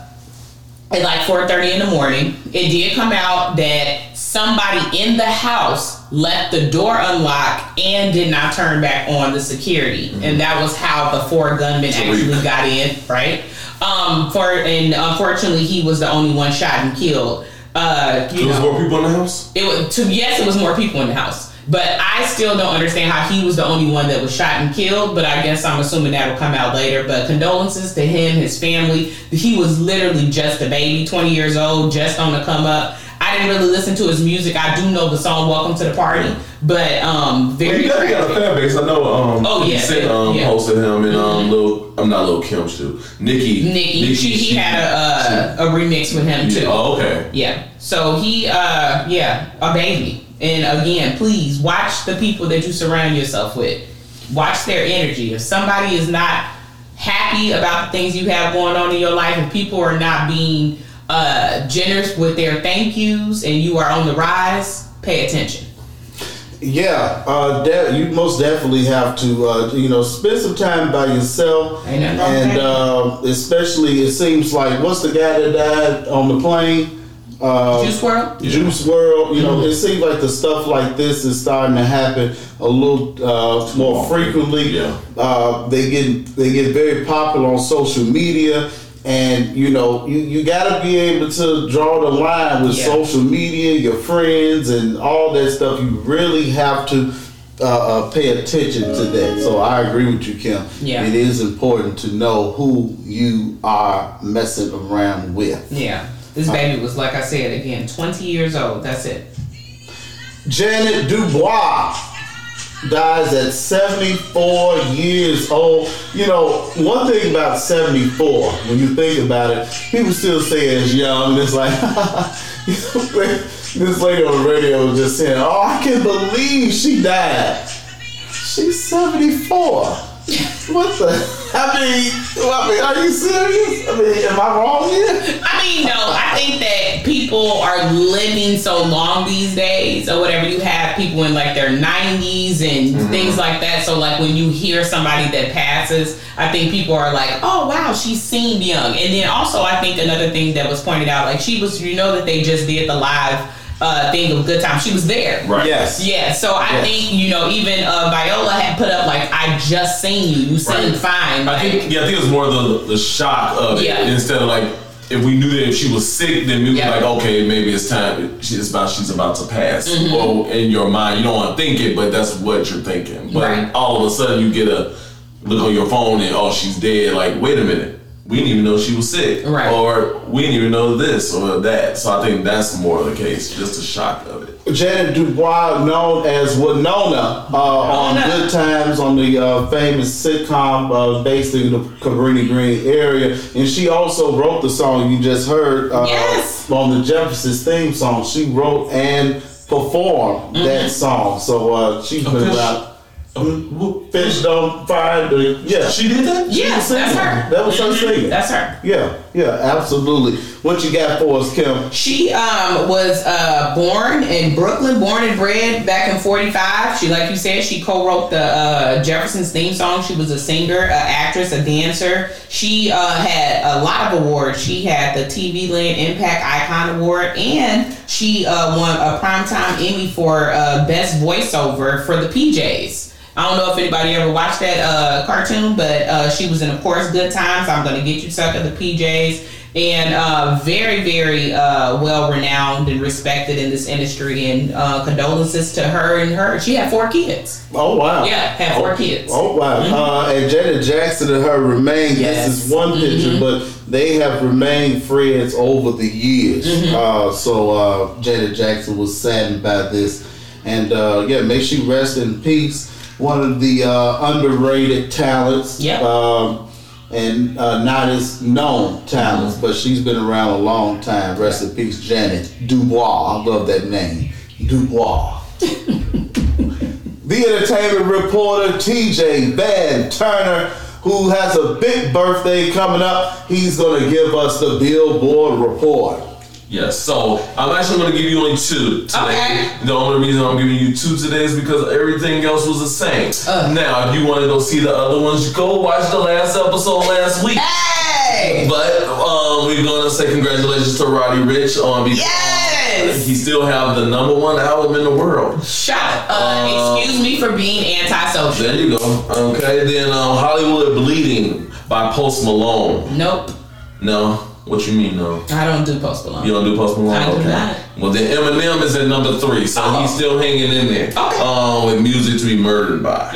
at like 4:30 in the morning. It did come out that somebody in the house left the door unlocked and did not turn back on the security, and that was how the four gunmen actually got in. Right. Um. For and unfortunately, he was the only one shot and killed. Uh. You There was know, more people in the house. it was to yes, it was more people in the house. But I still don't understand how he was the only one that was shot and killed. But I guess I'm assuming that'll come out later. But condolences to him, his family. He was literally just a baby, 20 years old, just on the come up. I didn't really listen to his music. I do know the song "Welcome to the Party," but um, very. He definitely got a fan base. I know. Um, Oh, yeah, 50 Cent, um, yeah. hosted him and um, Lil. I'm not Lil Kim too. Nicki. Nikki, she, he had a, uh, a remix with him too. Oh, okay. Yeah. So he, uh, yeah, a baby. And again, please watch the people that you surround yourself with. Watch their energy. If somebody is not happy about the things you have going on in your life, and people are not being uh, generous with their thank yous, and you are on the rise, pay attention. Yeah, uh, de- you most definitely have to, uh, you know, spend some time by yourself. Ain't nothing wrong And uh, especially, it seems like, what's the guy that died on the plane? Uh, Juice WRLD. Juice WRLD, you know, it seems like the stuff like this is starting to happen a little uh, more frequently. Yeah. Uh, they get they get very popular on social media, and you know, you, you got to be able to draw the line with Yeah. social media, your friends, and all that stuff. You really have to. Uh, uh, pay attention to that. So I agree with you, Kim. Yeah. It is important to know who you are messing around with. Yeah. This baby was, like I said, again, 20 years old. That's it. Ja'Net DuBois dies at 74 years old. You know, one thing about 74, when you think about it, people still say it's young. It's like, this lady on the radio was just saying, Oh, I can't believe she died. She's 74. What the? I mean, I mean, are you serious? I mean, am I wrong here? I mean, no, I think that people are living so long these days, or whatever. You have people in like their 90s and mm-hmm. things like that. So, like, when you hear somebody that passes, I think people are like, oh, wow, she seemed young. And then also, I think another thing that was pointed out, like, she was, you know, that they just did the live uh, thing of Good Time. She was there. Right. Yes. Yeah, so I Yes. think you know even uh, Viola had put up like I just seen you, you seem Right. fine. I think yeah, I think it was more the the shock of it instead of like if we knew that if she was sick, then we Yeah. were like, okay, maybe it's time. She's about she's about to pass. Mm-hmm. Or in your mind, you don't want to think it, but that's what you're thinking. But Right. all of a sudden, you get a look on your phone and oh, she's dead. Like, wait a minute. We didn't even know she was sick, Right. or we didn't even know this or that. So I think that's more the case, just the shock of it. Ja'Net DuBois, known as Willona, uh, on Good Times on the uh, famous sitcom uh, based in the Cabrini Green area, and she also wrote the song you just heard uh, Yes. on the Jeffersons theme song. She wrote and performed Mm-hmm. that song, so uh, she's been Fish- around. Fish don't find the yeah. She did that. yes, that's her. That was her singing. That's her. Yeah, yeah, absolutely. What you got for us, Kim? She um was uh born in Brooklyn, born and bred back in '45. She, like you said, she co-wrote the uh, Jefferson's theme song. She was a singer, an actress, a dancer. She uh, had a lot of awards. She had the TV Land Impact Icon Award, and she uh, won a primetime Emmy for uh, best voiceover for the PJs. I don't know if anybody ever watched that uh, cartoon, but uh, she was in, of course, Good Times. I'm gonna get you sucker, the PJs, and uh, very, very uh, well renowned and respected in this industry. And uh, condolences to her and her. She had four kids. Oh wow! Yeah, had four kids. Oh wow! Uh, and Janet Jackson and her remain. Yes. This is one picture, but they have remained friends over the years. Uh, so uh, Janet Jackson was saddened by this, and uh, yeah, may she rest in peace. One of the uh, underrated talents. Um, and uh, not as known talents, but she's been around a long time. Rest in peace, Ja'Net DuBois. I love that name, DuBois. The entertainment reporter TJ Van Turner, who has a big birthday coming up, he's going to give us the Billboard report. Yes, so I'm actually going to give you only two today. Okay. The only reason I'm giving you two today is because everything else was the same. Uh. Now, if you want to go see the other ones, go watch the last episode last week. Hey! But um, we're going to say congratulations to Roddy Ricch on because Yes! he still have the number one album in the world. Shut up. Uh, excuse me for being antisocial. There you go. Okay, then um, Hollywood Bleeding by Post Malone. Nope. No, what you mean though? I don't do Post Malone. You don't do Post Malone? I do okay. not. Well, then Eminem is at number three, so Oh. he's still hanging in there. Okay. Mm. Um, with music to be murdered by.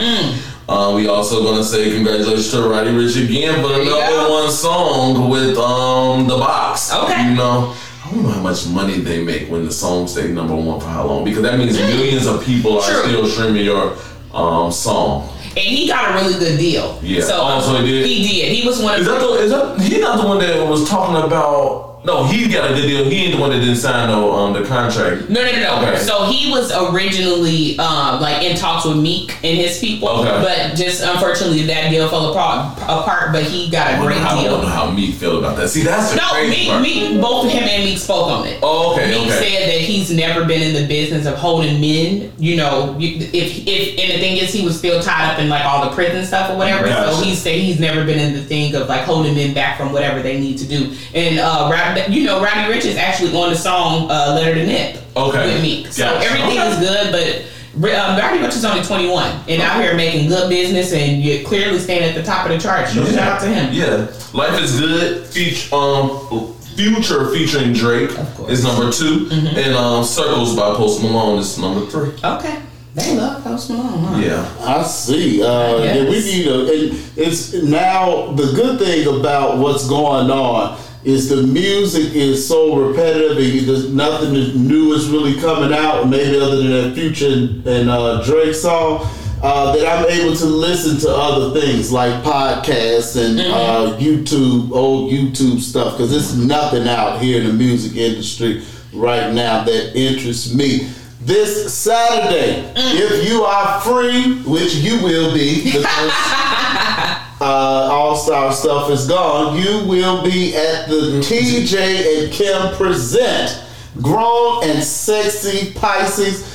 Uh, we also gonna say congratulations to Roddy Ricch again for another one song with um the box. Okay. You know. I don't know how much money they make when the song stay number one for how long because that means millions of people are True. still streaming your um, song. And he got a really good deal. Yeah. So, Oh, so he did? He did. He was one of Is that the is that he not the one that was talking about? No, he got a good deal. He ain't the one that didn't sign no um the contract. No, no, no, no. Okay. So he was originally um, like in talks with Meek and his people, Okay. but just unfortunately that deal fell apart. Apart, but he got a great how, deal. I don't know how Meek feel about that. See, that's the No, crazy Meek, part. Meek, both of him and Meek spoke on it. Oh, okay, Meek okay. said that he's never been in the business of holding men. You know, if if and the thing is, he was still tied up in like all the prison stuff or whatever. Gotcha. So he said he's never been in the thing of like holding men back from whatever they need to do. And uh, Rap, you know, Roddy Ricch is actually on the song uh, "Letter to Nip" Okay. with Meek. So Gotcha. everything Okay. is good, but. Um, Roddy Ricch is only 21 and out here making good business, and you're clearly staying at the top of the charts. So shout out to him. Yeah, life is good. Feature um, future featuring Drake Of course. Mm-hmm. is number 2 and um, Circles by Post Malone is number three. Okay, they love Post Malone, huh? Yeah. I see. Uh, Yes. yeah, we need a. And it's now the good thing about what's going on is the music is so repetitive and you, there's nothing new is really coming out. Maybe other than that Future and, and uh, Drake song. Uh, that I'm able to listen to other things like podcasts and uh, YouTube, old YouTube stuff, because there's nothing out here in the music industry right now that interests me. This Saturday, if you are free, which you will be, because uh, All Star stuff is gone, you will be at the TJ and Kim present Grown and Sexy Pisces.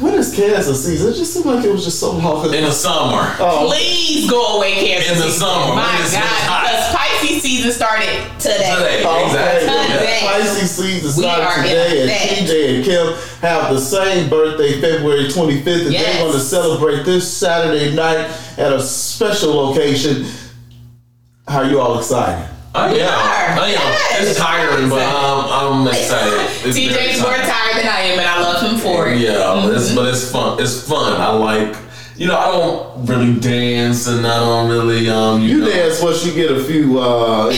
When is cancer season? It just seemed like it was just so long ago. In the summer. Oh, Please go away, Cancer. In the season. summer, My God, hot. because Pisces season started today. Today. Okay, Exactly. Today. yeah. Pisces season started today, and effect. TJ and Kim have the same birthday, February 25th, and Yes. they're going to celebrate this Saturday night at a special location. How are you all excited? I am. are. I am. Yes. It's tiring, but um, I'm excited. It's TJ's more tired than I am, and I love him for it. Yeah, but it's but it's fun. It's fun. I like. You know, I don't really dance, and I don't really um. You, You know, dance once you get a few uh,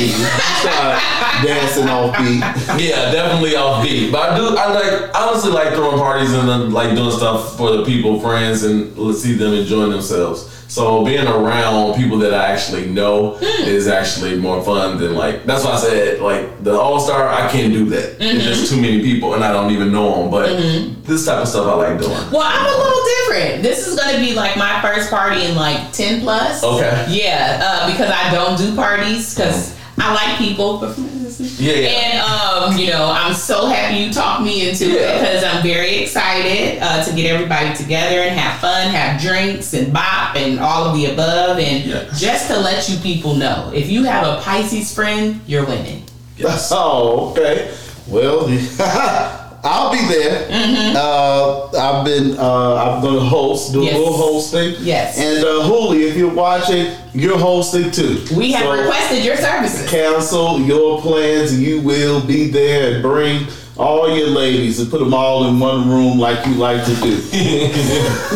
dancing off beat. Yeah, definitely off beat. But I do. I like honestly like throwing parties and then like doing stuff for the people, friends, and let's see them enjoying themselves. So being around people that I actually know hmm. is actually more fun than like. That's why I said like the All Star. I can't do that. It's mm-hmm. just too many people, and I don't even know them. But mm-hmm. this type of stuff I like doing. Well, I'm a little different. This is gonna be like my first party in like ten plus. Okay. Yeah, uh, because I don't do parties because mm-hmm. I like people. But Yeah, yeah. And um, you know, I'm so happy you talked me into it because I'm very excited uh, to get everybody together and have fun, have drinks and bop and all of the above. And Yes. just to let you people know, if you have a Pisces friend, you're winning. Yes. Oh, okay. Well, I'll be there. Uh, I've been. Uh, I'm going to host, do Yes. a little hosting. Yes. And uh, Hooli, if you're watching, you're hosting too. We have So requested your services. Cancel your plans. You will be there and bring all your ladies and put them all in one room like you like to do.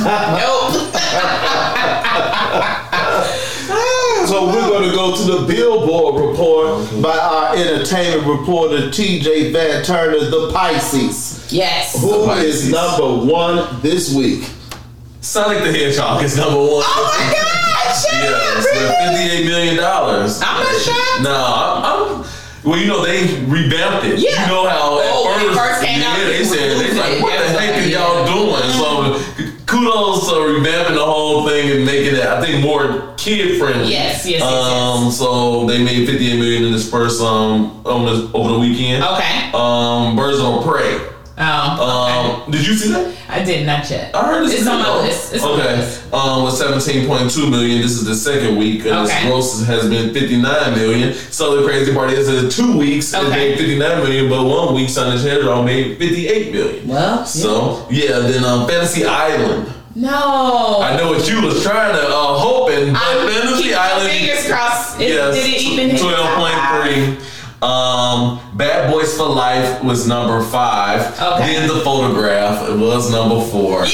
Nope. go to the Billboard report by our entertainment reporter TJ Van Turner, the Pisces, yes. who The is number one this week. Sonic the Hedgehog is number one. Oh my God! Shut Yes, up, really? fifty-eight million dollars. I'm not shocked. No, I'm, I'm. Well, you know they revamped it. Yeah. You know how at Oh, when it first, first came out, yeah, they said was they like, what the it. heck are y'all doing? So kudos to revamping the whole thing and making it, I think, more kid friendly. Yes, yes, yes, Um, so they made fifty-eight million in this first um on this, over the weekend. Okay. Um, Birds of Prey. Um, Um, did you see that? I did not yet. I heard this It's is on my list. It's on my okay. list. Um, with 17.2 million, this is the second week, and Okay. its gross has been 59 million. So the crazy part is that two weeks it made 59 million, but one week Sonic Hedgehog made 58 million. Well, So yeah, then um, Fantasy Island. no. I know what you was trying to uh, hoping, but I'm Fantasy Island. fingers crossed. It, Yes, did it even hit twelve point three. Um, Bad Boys for Life was number five. Okay. Then the photograph it was number four. Yay!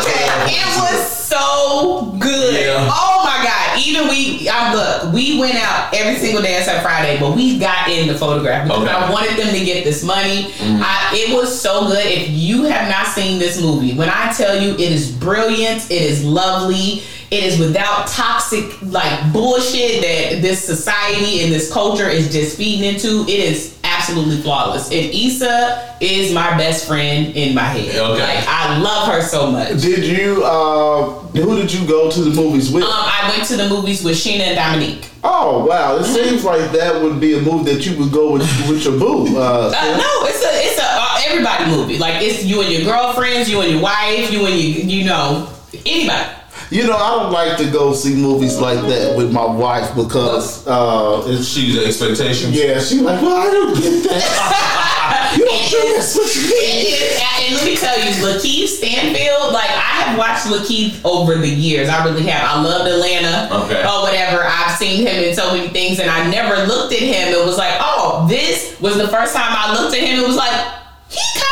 Okay, it was so good. Yeah. Oh my god. Even we, I look, we went out every single day except Friday, but we got in the photograph because Okay. I wanted them to get this money. Mm-hmm. I, it was so good. If you have not seen this movie, when I tell you it is brilliant, it is lovely. It is without toxic like bullshit that this society and this culture is just feeding into. It is absolutely flawless. And Issa is my best friend in my head. Okay. Like I love her so much. Did you? Uh, who did you go to the movies with? Um, I went to the movies with Sheena and Dominique. oh wow! It seems like that would be a movie that you would go with with your boo. Uh, Uh, no, it's a it's a uh, everybody movie. Like it's you and your girlfriends, you and your wife, you and your you know anybody. You know, I don't like to go see movies like that with my wife because uh, it's She's expectations. yeah. She like, well, I don't get that. you don't do this with me. And let me tell you, Lakeith Stanfield, like I have watched Lakeith over the years. I really have. I loved Atlanta Okay. or whatever. I've seen him in so many things, and I never looked at him. It was like, oh, this was the first time I looked at him. It was like he kind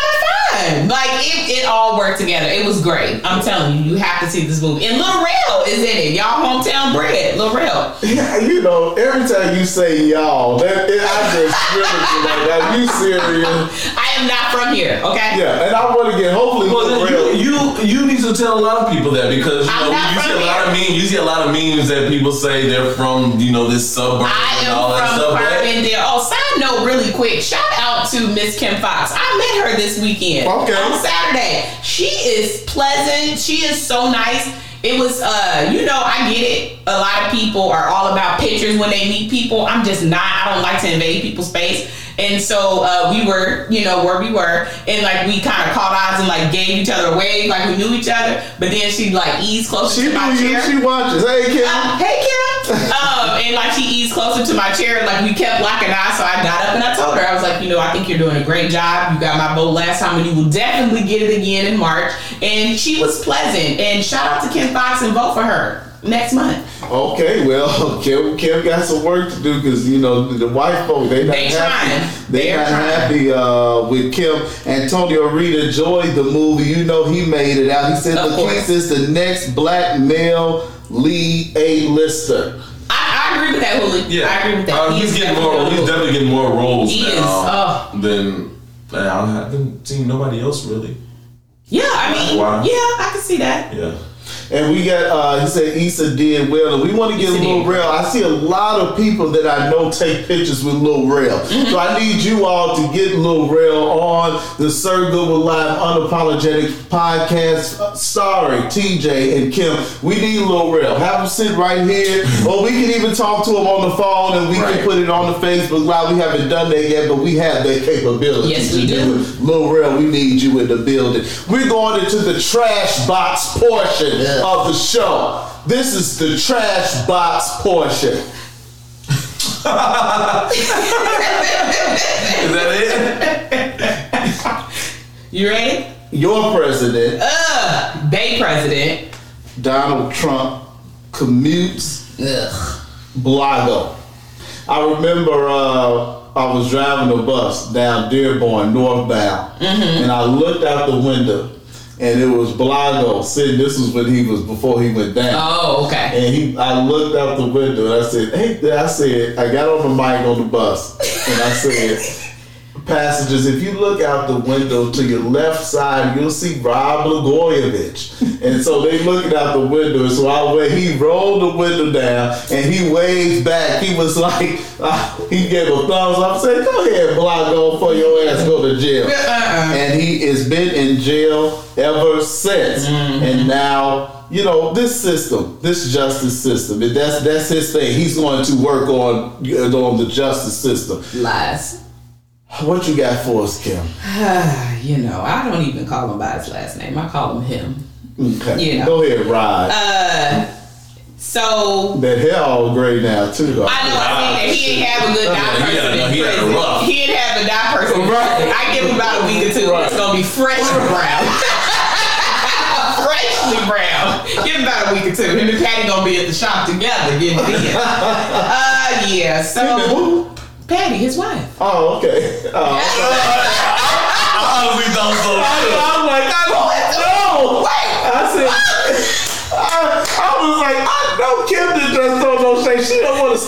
of. Like it, it all worked together. It was great. I'm telling you, you have to see this movie. And Lil Rel is in it. Y'all hometown bread. Lil Rel. Yeah, you know, every time you say y'all, that it, I just really like, are you serious? I am not from here. Okay. Yeah, and I want to get hopefully Well, Lil Rel- you, you you need to tell a lot of people that because you I'm know you see from a lot of memes. You see a lot of memes that people say they're from you know this suburb I and all am that from stuff. but- Carbondale. Oh, side note, really quick. Shout out to Miss Kim Foxx. I met her this weekend. Okay. On Saturday. She is pleasant. She is so nice. It was, uh, you know, I get it. A lot of people are all about pictures when they meet people. I'm just not. I don't like to invade people's space. And so uh, we were, you know, where we were, and like we kind of caught eyes and like gave each other a wave, like we knew each other. But then she like eased closer she to my knew you. chair. She watches. Hey, Kim. Uh, hey Kim. Um, and like she eased closer to my chair, like we kept locking eyes. So I got up and I told her, I was like, you know, I think you're doing a great job. You got my vote last time, and you will definitely get it again in March. And she was pleasant. And shout out to Kim Foxx and vote for her next month. Okay, well, Kim, Kim got some work to do because you know the white folk they not They happy. trying. They They're not trying. happy uh, with Kim. Antonio Reed enjoyed the movie. You know he made it out. He said Of Lakeith is the next black male lead A lister. I, I agree with that, Huli. Yeah, I agree with that. Uh, he's, is getting more. definitely He's definitely getting more roles He now is, oh. than. Man, I haven't seen nobody else really. Yeah, I mean, Wow. yeah, I can see that. Yeah. And we got, uh, he said Issa did well. And we want to get Issa Lil did. Rel. I see a lot of people that I know take pictures with Lil Rel. Mm-hmm. So I need you all to get Lil Rel on the Sir Goodwill Live Unapologetic podcast. Uh, Sorry, TJ and Kim. We need Lil Rel. Have him sit right here. or we can even talk to him on the phone and we Right. can put it on the Facebook Live. We haven't done that yet, but we have that capability Yes, to we do. it. Lil Rel, we need you in the building. We're going into the trash box portion of the show. This is the trash box portion. Is that it? You ready? Your president, Uh, Bay president. Donald Trump, commutes Ugh. Blago. I remember uh, I was driving a bus down Dearborn northbound, and I looked out the window, and it was Blago sitting. This was when he was before he went down. Oh, okay. And he, I looked out the window and I said, "Hey," I said, I got on the mic on the bus and I said, "Passengers, if you look out the window to your left side, you'll see Rod Blagojevich." And so they looking out the window. And so I went. He rolled the window down and he waved back. He was like, uh, he gave a thumbs up, said, "Go ahead, Blago, for your ass go to jail." Uh-uh. and he has been in jail ever since. And now, you know, this system, this justice system, that's that's his thing. He's going to work on on the justice system. Lies. What you got for us, Kim? you know, I don't even call him by his last name. I call him him. Okay, You know. go ahead, Rod. Uh, so that hair all gray now too, though. I know I think that he didn't have a good die He person had a- in he had a rough. He didn't have a die person. Right. I give him about a week or two. Right. It's gonna be fresh and brown. Freshly brown. Give him about a week or two. Him and Patty gonna be at the shop together getting it in. Uh, yeah. So Who? Patty, his wife. Oh, okay. Oh, I honestly thought so. too. I'm like, I don't know. Wait. I said, I, I was like, I know Kim did dress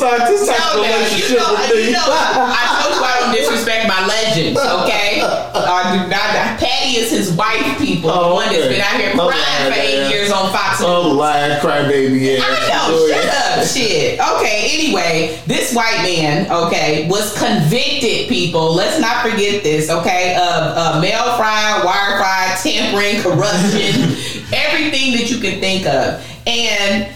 start this type No, of relationship you know, with me. you know, I told you I don't disrespect my legends, okay? Uh, do not, Patty is his wife, people. Oh, the one that's been out here Oh, crying for eight yeah. years on Fox News. Oh, lying crybaby ass. I know, Go shut ahead. up, shit. Okay, anyway, this white man, okay, was convicted, people. Let's not forget this, okay, of uh, mail fraud, wire fraud, tampering, corruption, everything that you can think of. And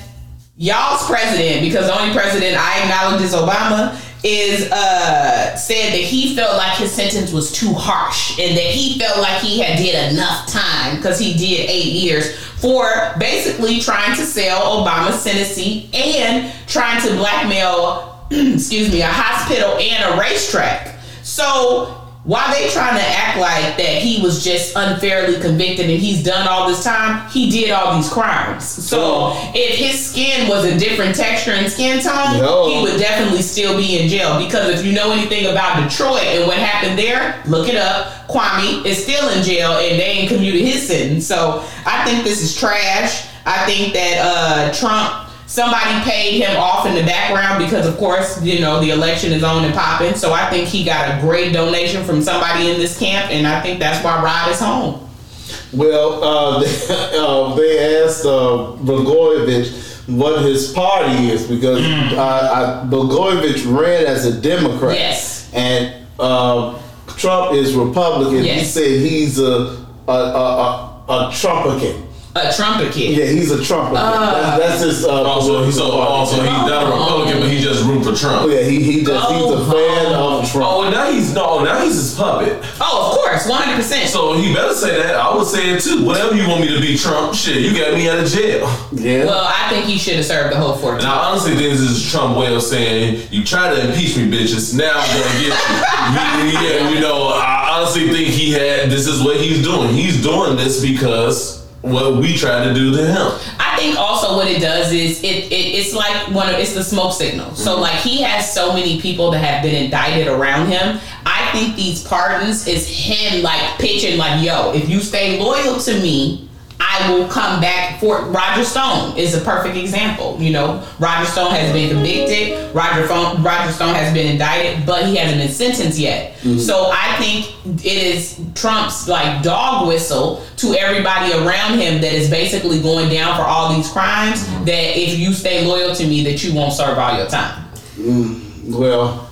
y'all's president, because the only president I acknowledge is Obama, is uh said that he felt like his sentence was too harsh and that he felt like he had did enough time because he did eight years for basically trying to sell Obama's seat and trying to blackmail excuse me a hospital and a racetrack. So while they trying to act like that he was just unfairly convicted and he's done all this time, he did all these crimes. So if his skin was a different texture and skin tone, No. he would definitely still be in jail. Because if you know anything about Detroit and what happened there, look it up. Kwame is still in jail and they ain't commuted his sentence. So I think this is trash. I think that uh, Trump somebody paid him off in the background because of course you know the election is on and popping so i think he got a great donation from somebody in this camp and i think that's why rod is home Well, uh, they, uh, they asked uh, Blagojevich what his party is because uh, I, Blagojevich ran as a Democrat. Yes. And uh, Trump is Republican. He said he's a a, a, a, a Trumpican. A trumpet kid Yeah, he's a Trumpican. that's, that's his. Uh, Also, he's so political party. also he's not a Republican, but he just root for Trump. Yeah, he, he just he's a Go fan home. of Trump. Oh, now he's no, now he's his puppet. oh of course 100% So he better say that. I would say it too. Whatever you want me to be, Trump. Shit, you got me out of jail. yeah. well i think he should have served the whole four. Now, I honestly think this is Trump way of saying you try to impeach me, bitches. Now I'm gonna get you. Yeah, you know, I honestly think he had. This is what he's doing. He's doing this because what we try to do to him. I think also what it does is it, it it's like one of it's the smoke signal. So mm-hmm. like he has so many people that have been indicted around him. I think these pardons is him like pitching like, yo, if you stay loyal to me, I will come back for Roger Stone is a perfect example. You know, Roger Stone has been convicted, Roger Stone, Roger Stone has been indicted, but he hasn't been sentenced yet. Mm-hmm. So I think it is Trump's like dog whistle to everybody around him that is basically going down for all these crimes mm-hmm. that if you stay loyal to me that you won't serve all your time. Mm, well,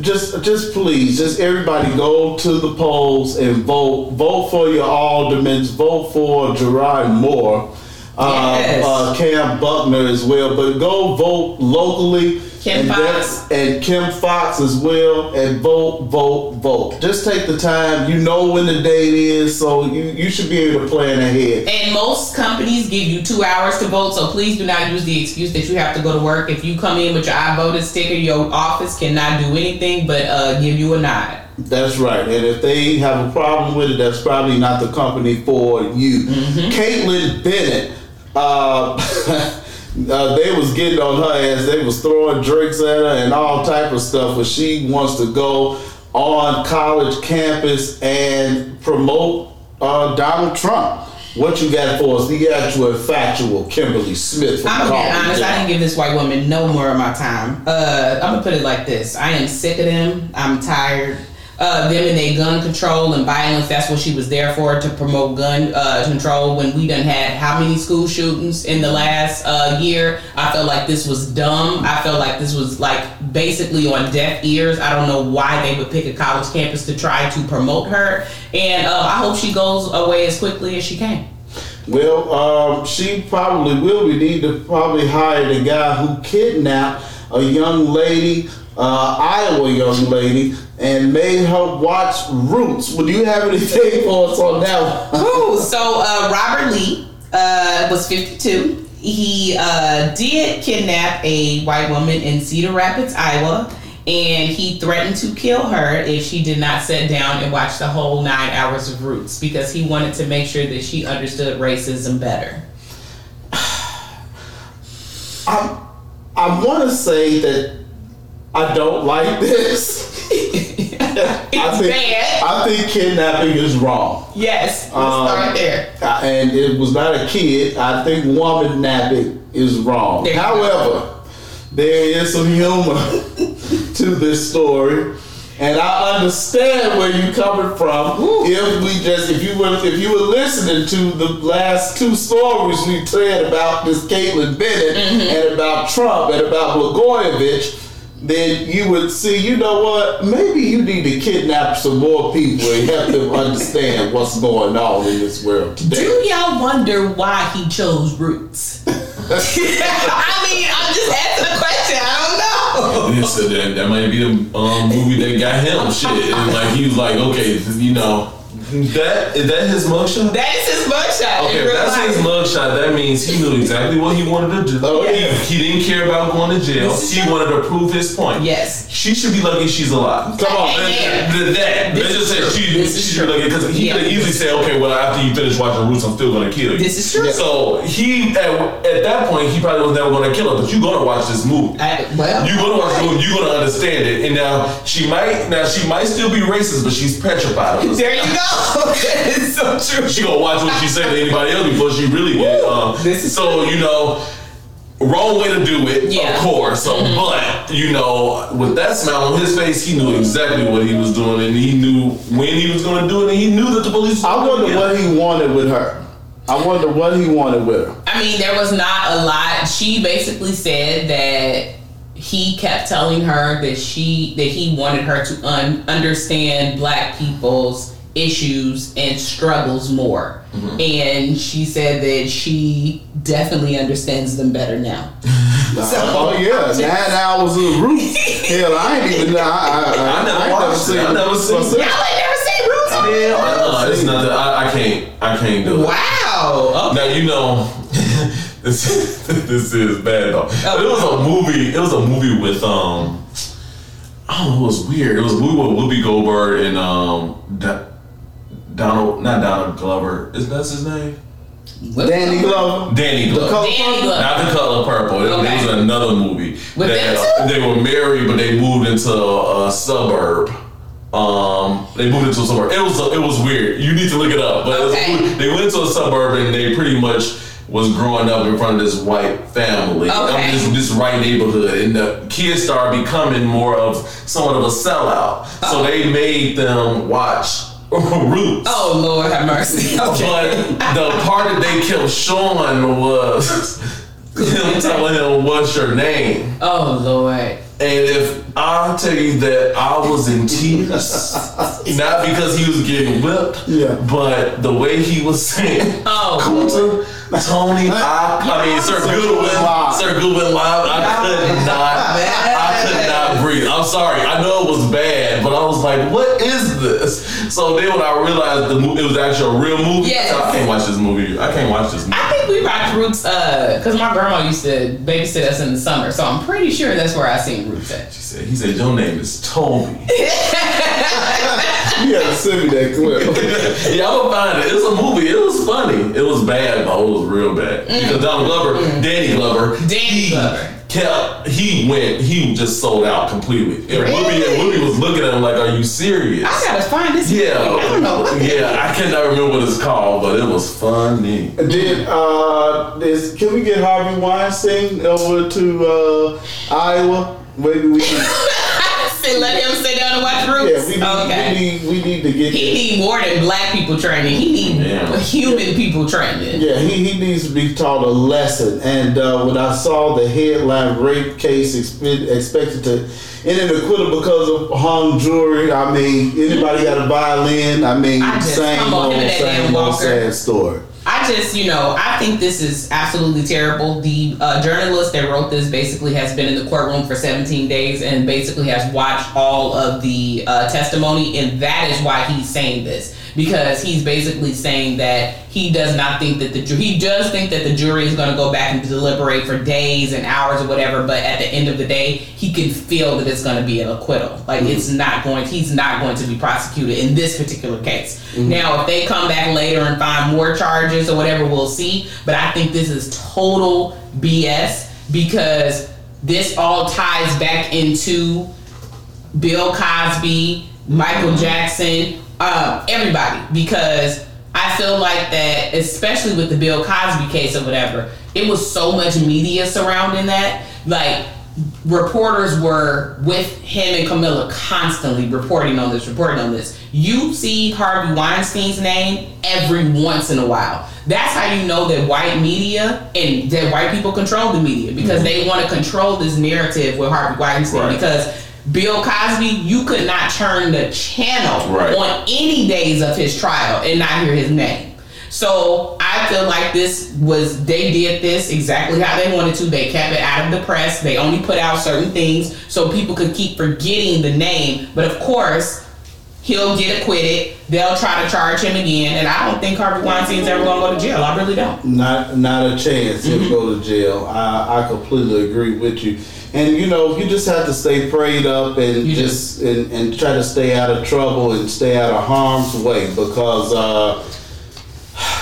just just please, just everybody go to the polls and vote. Vote for your aldermans. Vote for Gerard Moore, uh, Yes. uh, Kam Buckner as well. But go vote locally. Kim and Fox. and Kim Foxx as well. And vote, vote, vote. Just take the time. You know when the date is, so you you should be able to plan ahead. And most companies give you two hours to vote, so please do not use the excuse that you have to go to work. If you come in with your I voted sticker, your office cannot do anything but uh, give you a nod. That's right. And if they have a problem with it, that's probably not the company for you. Kaitlin Bennett, uh, uh, they was getting on her ass. They was throwing drinks at her and all type of stuff. But she wants to go on college campus and promote uh, Donald Trump. What you got for us? The actual factual Kimberly Smith from I'm gonna be honest. I didn't give this white woman no more of my time. Uh, I'm gonna put it like this: I am sick of them. I'm tired. Uh, them and their gun control and violence. That's what she was there for to promote gun uh, control. When we done had how many school shootings in the last uh, year? I felt like this was dumb. I felt like this was like basically on deaf ears. I don't know why they would pick a college campus to try to promote her. And uh, I hope she goes away as quickly as she can. Well, um, she probably will. We need to probably hire the guy who kidnapped a young lady, uh, Iowa young lady, and made her watch Roots. Would you have anything for us on that one? Ooh, so uh, Robert Lee uh, was 52. He uh, did kidnap a white woman in Cedar Rapids, Iowa, and he threatened to kill her if she did not sit down and watch the whole nine hours of Roots because he wanted to make sure that she understood racism better. I'm, I want to say that I don't like this. I think, bad. I think kidnapping is wrong. Yes, let's Um, start there. And it was not a kid. I think woman napping is wrong. There However, there is some humor to this story. And I understand where you're coming from. If we just, if you were, if you were listening to the last two stories we said about this Kaitlin Bennett and about Trump and about Blagojevich, then you would see, you know what? Maybe you need to kidnap some more people and help them understand what's going on in this world today. Do y'all wonder why he chose Roots? I mean, I'm just asking a question. I don't know. Yeah, so that, that might be the um, movie that got him shit. And like he was like, okay, you know, that is that his mugshot? That is his mugshot Okay, in if real that's his mugshot. That means he knew exactly what he wanted to do. Oh, He- he, didn't care about going to jail. This He true. wanted to prove his point. Yes. She should be lucky she's alive. Come on. Amen. Th- That. This is just say true. she, This is she should be true. lucky because he Yeah. could easily say, okay, well after you finish watching Roots, I'm still gonna kill you. This is true. So he at, at that point he probably was never gonna kill her, but you're gonna watch this movie. I, well, You're gonna watch the movie, you're gonna understand it. And now she might now she might still be racist, but she's petrified of us. there you go. It's so true. She gonna watch what she say to anybody else before she really get um, This is so you know wrong way to do it, Yeah. of course. So but you know, with that smile on his face, he knew exactly what he was doing and he knew when he was gonna do it and he knew that the police was I wonder get him. what he wanted with her. I wonder what he wanted with her. I mean, there was not a lot. She basically said that he kept telling her that she that he wanted her to un- understand black people's issues and struggles more. And she said that she definitely understands them better now. oh yeah, nine hours of roots. Hell, I ain't even. I, I, I, I never ain't watched it. I never seen it. Y'all ain't never seen Roots? Yeah, uh, it's not that I, I can't I can't do it. Wow. Okay. Now you know this this is bad though. But it was a movie. It was a movie with um. I don't know. It was weird. It was a movie with Whoopi Goldberg and um Da- Donald, not Donald Glover. Is that his name? Danny Glover. Danny Glover. color Danny? Glover. Not the color purple. It, Okay. it was another movie. With That- them too? they were married, but they moved into a, a suburb. Um, they moved into a suburb. It was it was weird. You need to look it up. But it was a Okay. movie- they went to a suburb and they pretty much was growing up in front of this white family. I Okay. mean, this this white neighborhood, and the kids started becoming more of somewhat of a sellout. So they made them watch Oh, roots. Oh Lord have mercy. Okay. But the part that they kept showing was him telling him, "What's your name?" Oh Lord. And if I tell you that I was in tears, not because he was getting whipped, Yeah. but the way he was saying, Oh. Kunta, Tony, I, I mean, Sir Sir Goodwin, Goodwin. Sir Goodwin live, I could not, I could not breathe. I'm sorry, I know it was bad, but I was like, what is this? So then when I realized the movie, it was actually a real movie, Yes. I can't watch this movie. I can't watch this movie. I think we watched Roots uh because my grandma used to babysit us in the summer, so I'm pretty sure that's where I seen Roots at. She said, he said, your name is Toby. You gotta send me that clip. yeah, I'm gonna find it. It was a movie. It was funny. It was bad, but It was real bad. Because Donald Glover, Danny Glover, Danny he Glover. kept, he went, he just sold out completely. And Really? Whoopi, and Whoopi was looking at him like, are you serious? I gotta find this. yeah. movie. I don't know what. Yeah, I cannot remember what it's called, but it was funny. Did uh, is, can we get Harvey Weinstein over to uh, Iowa? Maybe we can. Sit- let him sit down and watch Yeah, Roots. we need, okay. we need we need to get. he need more than black people training. He need Yeah. human people training. Yeah, he, he needs to be taught a lesson. And uh, when I saw the headline rape case expe- expected to end in acquittal because of hung jury, I mean, anybody got a violin? I mean, I just- same come on, old, him and that same old sad story. I just, you know, I think this is absolutely terrible. The uh, journalist that wrote this basically has been in the courtroom for 17 days and basically has watched all of the uh, testimony, and that is why he's saying this because he's basically saying that he does not think that the he does think that the jury is going to go back and deliberate for days and hours or whatever, but at the end of the day, he can feel that it's going to be an acquittal. Like mm-hmm. it's not going, he's not going to be prosecuted in this particular case. Mm-hmm. Now, if they come back later and find more charges or whatever, we'll see. But I think this is total BS because this all ties back into Bill Cosby, Michael mm-hmm. Jackson, um, everybody, because I feel like that, especially with the Bill Cosby case or whatever, it was so much media surrounding that. Like, reporters were with him and Camille constantly reporting on this, reporting on this. You see Harvey Weinstein's name every once in a while. That's how you know that white media and that white people control the media because they want to control this narrative with Harvey Weinstein Right. because Bill Cosby, you could not turn the channel Right. on any days of his trial and not hear his name. So I feel like this was they did this exactly how they wanted to. They kept it out of the press. They only put out certain things so people could keep forgetting the name. But of course, he'll get acquitted. They'll try to charge him again, and I don't think Harvey Weinstein's ever gonna go to jail. I really don't. Not not a chance he'll go to jail. I, I completely agree with you. And you know, you just have to stay prayed up and You just and, and try to stay out of trouble and stay out of harm's way because uh,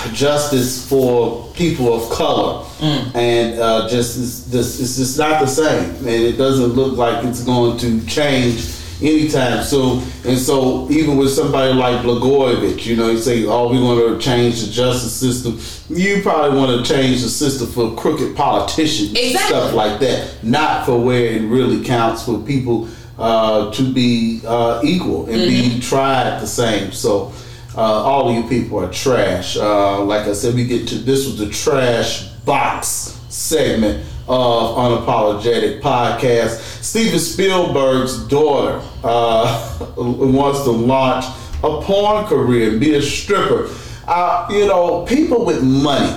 justice for people of color and uh, just is this it's just not the same and it doesn't look like it's going to change anytime soon and so even with somebody like Blagojevich you know you say oh we want to change the justice system you probably want to change the system for crooked politicians Exactly. stuff like that not for where it really counts for people uh, to be uh, equal and be tried the same so uh, all of you people are trash. Uh, like I said, we get to this was the trash box segment of unapologetic podcast. Steven Spielberg's daughter uh, wants to launch a porn career and be a stripper. Uh, you know, people with money,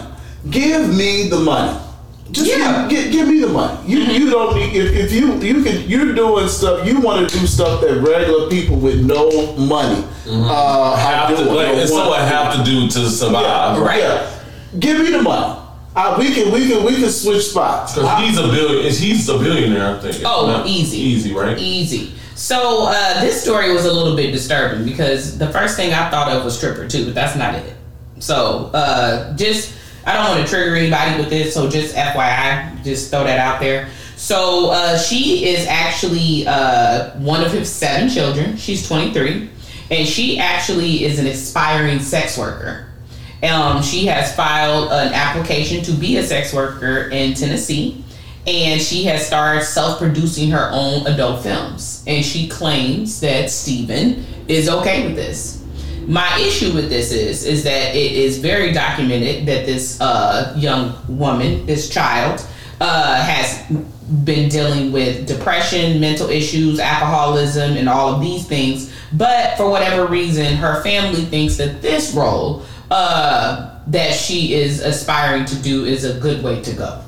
give me the money. Just Yeah. give, give, give me the money. You you don't need if, if you you can you're doing stuff you want to do stuff that regular people with no money uh, Have are to, doing like, or it's what to have to do to survive. yeah, Right. yeah. Give me the money. Uh, we can we can we can switch spots. Because he's a billion. He's a billionaire, I think. Oh, Not- easy. easy, right? Easy. So uh, this story was a little bit disturbing because the first thing I thought of was stripper too, but that's not it. So uh, just I don't want to trigger anybody with this, so just FYI, just throw that out there. So uh, she is actually uh, one of his seven children. She's 23, and she actually is an aspiring sex worker. Um, she has filed an application to be a sex worker in Tennessee, and she has started self-producing her own adult films. And she claims that Steven is okay with this. My issue with this is is that it is very documented that this uh, young woman, this child, uh, has been dealing with depression, mental issues, alcoholism, and all of these things. But for whatever reason, her family thinks that this role uh, that she is aspiring to do is a good way to go.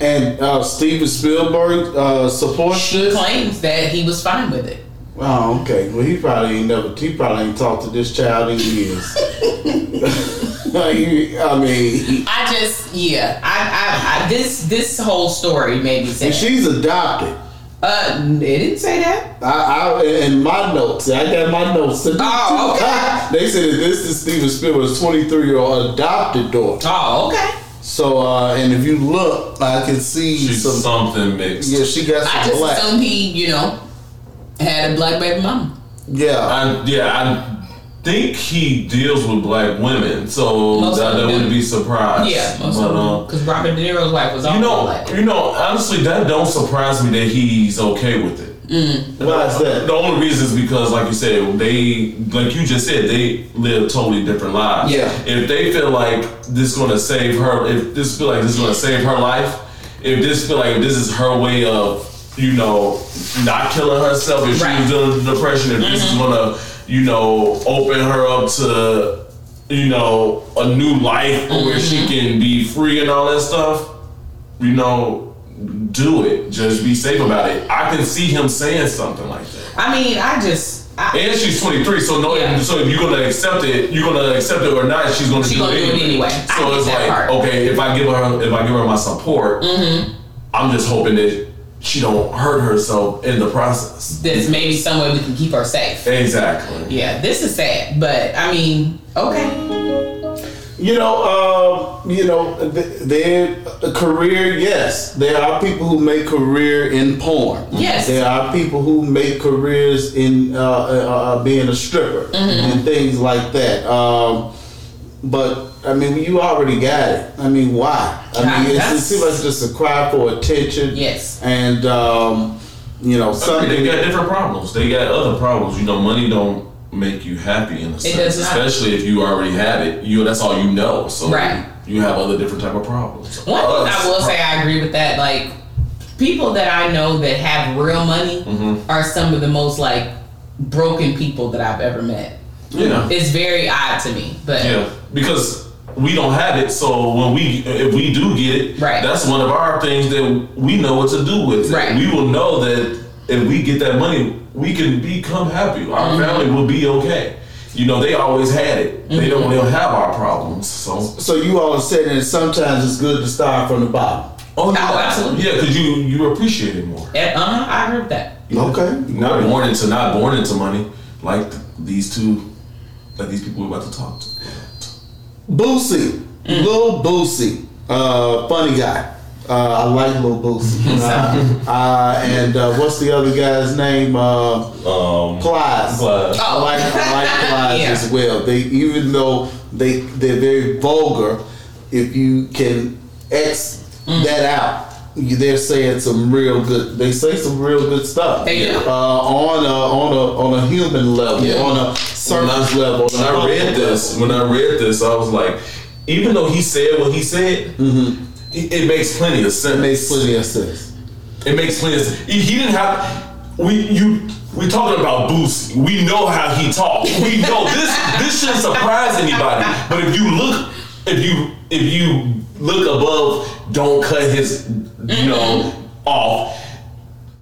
And uh, Steven Spielberg uh, supports She this. claims that he was fine with it. Oh, okay. Well, he probably ain't never. He probably ain't talked to this child in years. I mean, I just, yeah, I, I, I this this whole story made me and she's adopted. Uh, it didn't say that. I, I in my notes, I got my notes. Oh, okay. they said that this is Steven Spielberg's 23 year old adopted daughter. Oh, okay. So, uh, and if you look, I can see She's some. something mixed. Yeah, she got some I some just black. assumed he, you know, had a black baby mama. Yeah, I, yeah, I think he deals with black women, so Most that, of that wouldn't be surprised. Yeah, most but, uh, of because Robert De Niro's wife was also you know, black. you know, honestly, that don't surprise me that he's okay with it. Mm. why is that? The only reason is because, like you said, they, like you just said, they live totally different lives. Yeah. If they feel like this is gonna save her, if this feel like this is gonna save her life, if this feel like this is her way of, you know, not killing herself, if Right. she was dealing with depression, if this is mm-hmm. gonna, you know, open her up to, you know, a new life where she can be free and all that stuff, you know, do it. Just be safe about it. I can see him saying something like that. I mean, I just, I, And she's 23, so no, Yeah. so if you're gonna accept it, you're gonna accept it or not, she's gonna, She do, gonna it do it anyway. So it's like, part. Mm-hmm. okay, if I give her, if I give her my support, I'm just hoping that she don't hurt herself in the process. there's maybe some way we can keep her safe. Exactly. Yeah, this is sad, but I mean, okay. You know, um, you know, th- their career. Yes, there are people who make career in porn. Yes. there are people who make careers in uh, uh, uh, being a stripper and things like that. Um, but I mean, you already got it. I mean, why? I mean, it's, it that's- seems like just a cry for attention. Yes. And um, you know, I mean, something. they got different problems. They got other problems. You know, money don't make you happy in a sense, does not. especially if you already have it. You that's all you know. So Right. you have other different type of problems. One thing I will say, I agree with that. Like people that I know that have real money Mm-hmm. are some of the most like broken people that I've ever met. yeah, It's very odd to me, but yeah, because we don't have it. So when we, if we do get it, Right. that's one of our things that we know what to do with. Right. We will know that if we get that money, we can become happy. Our Mm-hmm. family will be okay. You know, they always had it. They don't. Mm-hmm. They don't have our problems. So. so you all said that sometimes it's good to start from the bottom. Oh, yeah. absolutely. Yeah, because you you appreciate it more. uh huh, I heard that. Okay. Not born into not born into money like th- these two, like these people we're about to talk to. Boosie, Lil Boosie, uh, funny guy. Uh, I like Lil Boosie. Uh, uh, and uh, what's the other guy's name? Uh, Um, Plies. Plies. I like I like Plies Yeah. as well. They even though they they're very vulgar, if you can X that out, you, they're saying some real good. They say some real good stuff. They do. Uh, on a on a on a human level, Yeah. on a when surface I, level. when I read this, when I read this, I was like, even though he said what he said, it, it makes plenty of sense. it makes plenty of sense. It makes plenty of sense. He, he didn't have we you we talking about Boosie. We know how he talks. We know this this shouldn't surprise anybody. But if you look if you if you look above, don't cut his you know off.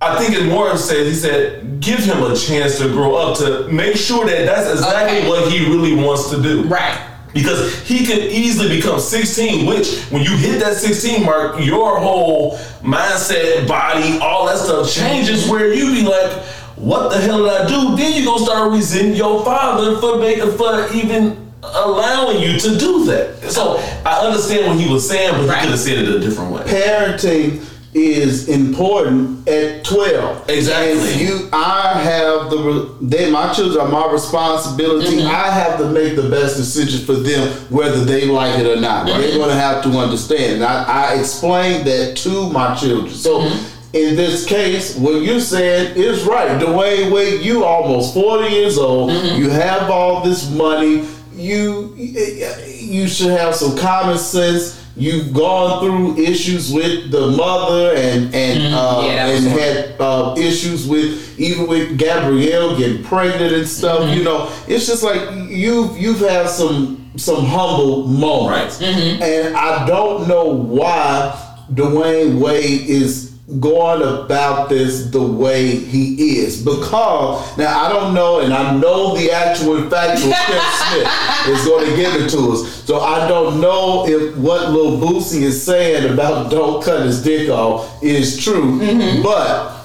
I think it more said he said give him a chance to grow up to make sure that that's exactly Okay. what he really wants to do. Right. Because he could easily become 16, which when you hit that 16 mark, your whole mindset, body, all that stuff changes where you be like, what the hell did I do? Then you gonna start resenting your father for making for even allowing you to do that. So I understand what he was saying, but Right. he could have said it a different way. parenting is important at 12 Exactly. and you i have the they my children are my responsibility Mm-hmm. i have to make the best decision for them whether they like it or not they're going to have to understand I, I explained that to my children so Mm-hmm. in this case, what you're saying is right. Dwyane Wade, you almost 40 years old. Mm-hmm. You have all this money. You you should have some common sense. You've gone through issues with the mother and and uh, Mm-hmm. Yeah, and had uh, issues with even with Gabrielle getting pregnant and stuff. Mm-hmm. You know, it's just like you've you've had some some humble moments, Mm-hmm. and I don't know why Dwyane Wade is going about this the way he is. Because now I don't know and I know the actual and factual Steph Smith is going to give it to us. So I don't know if what Lil Boosie is saying about don't cut his dick off is true mm-hmm. but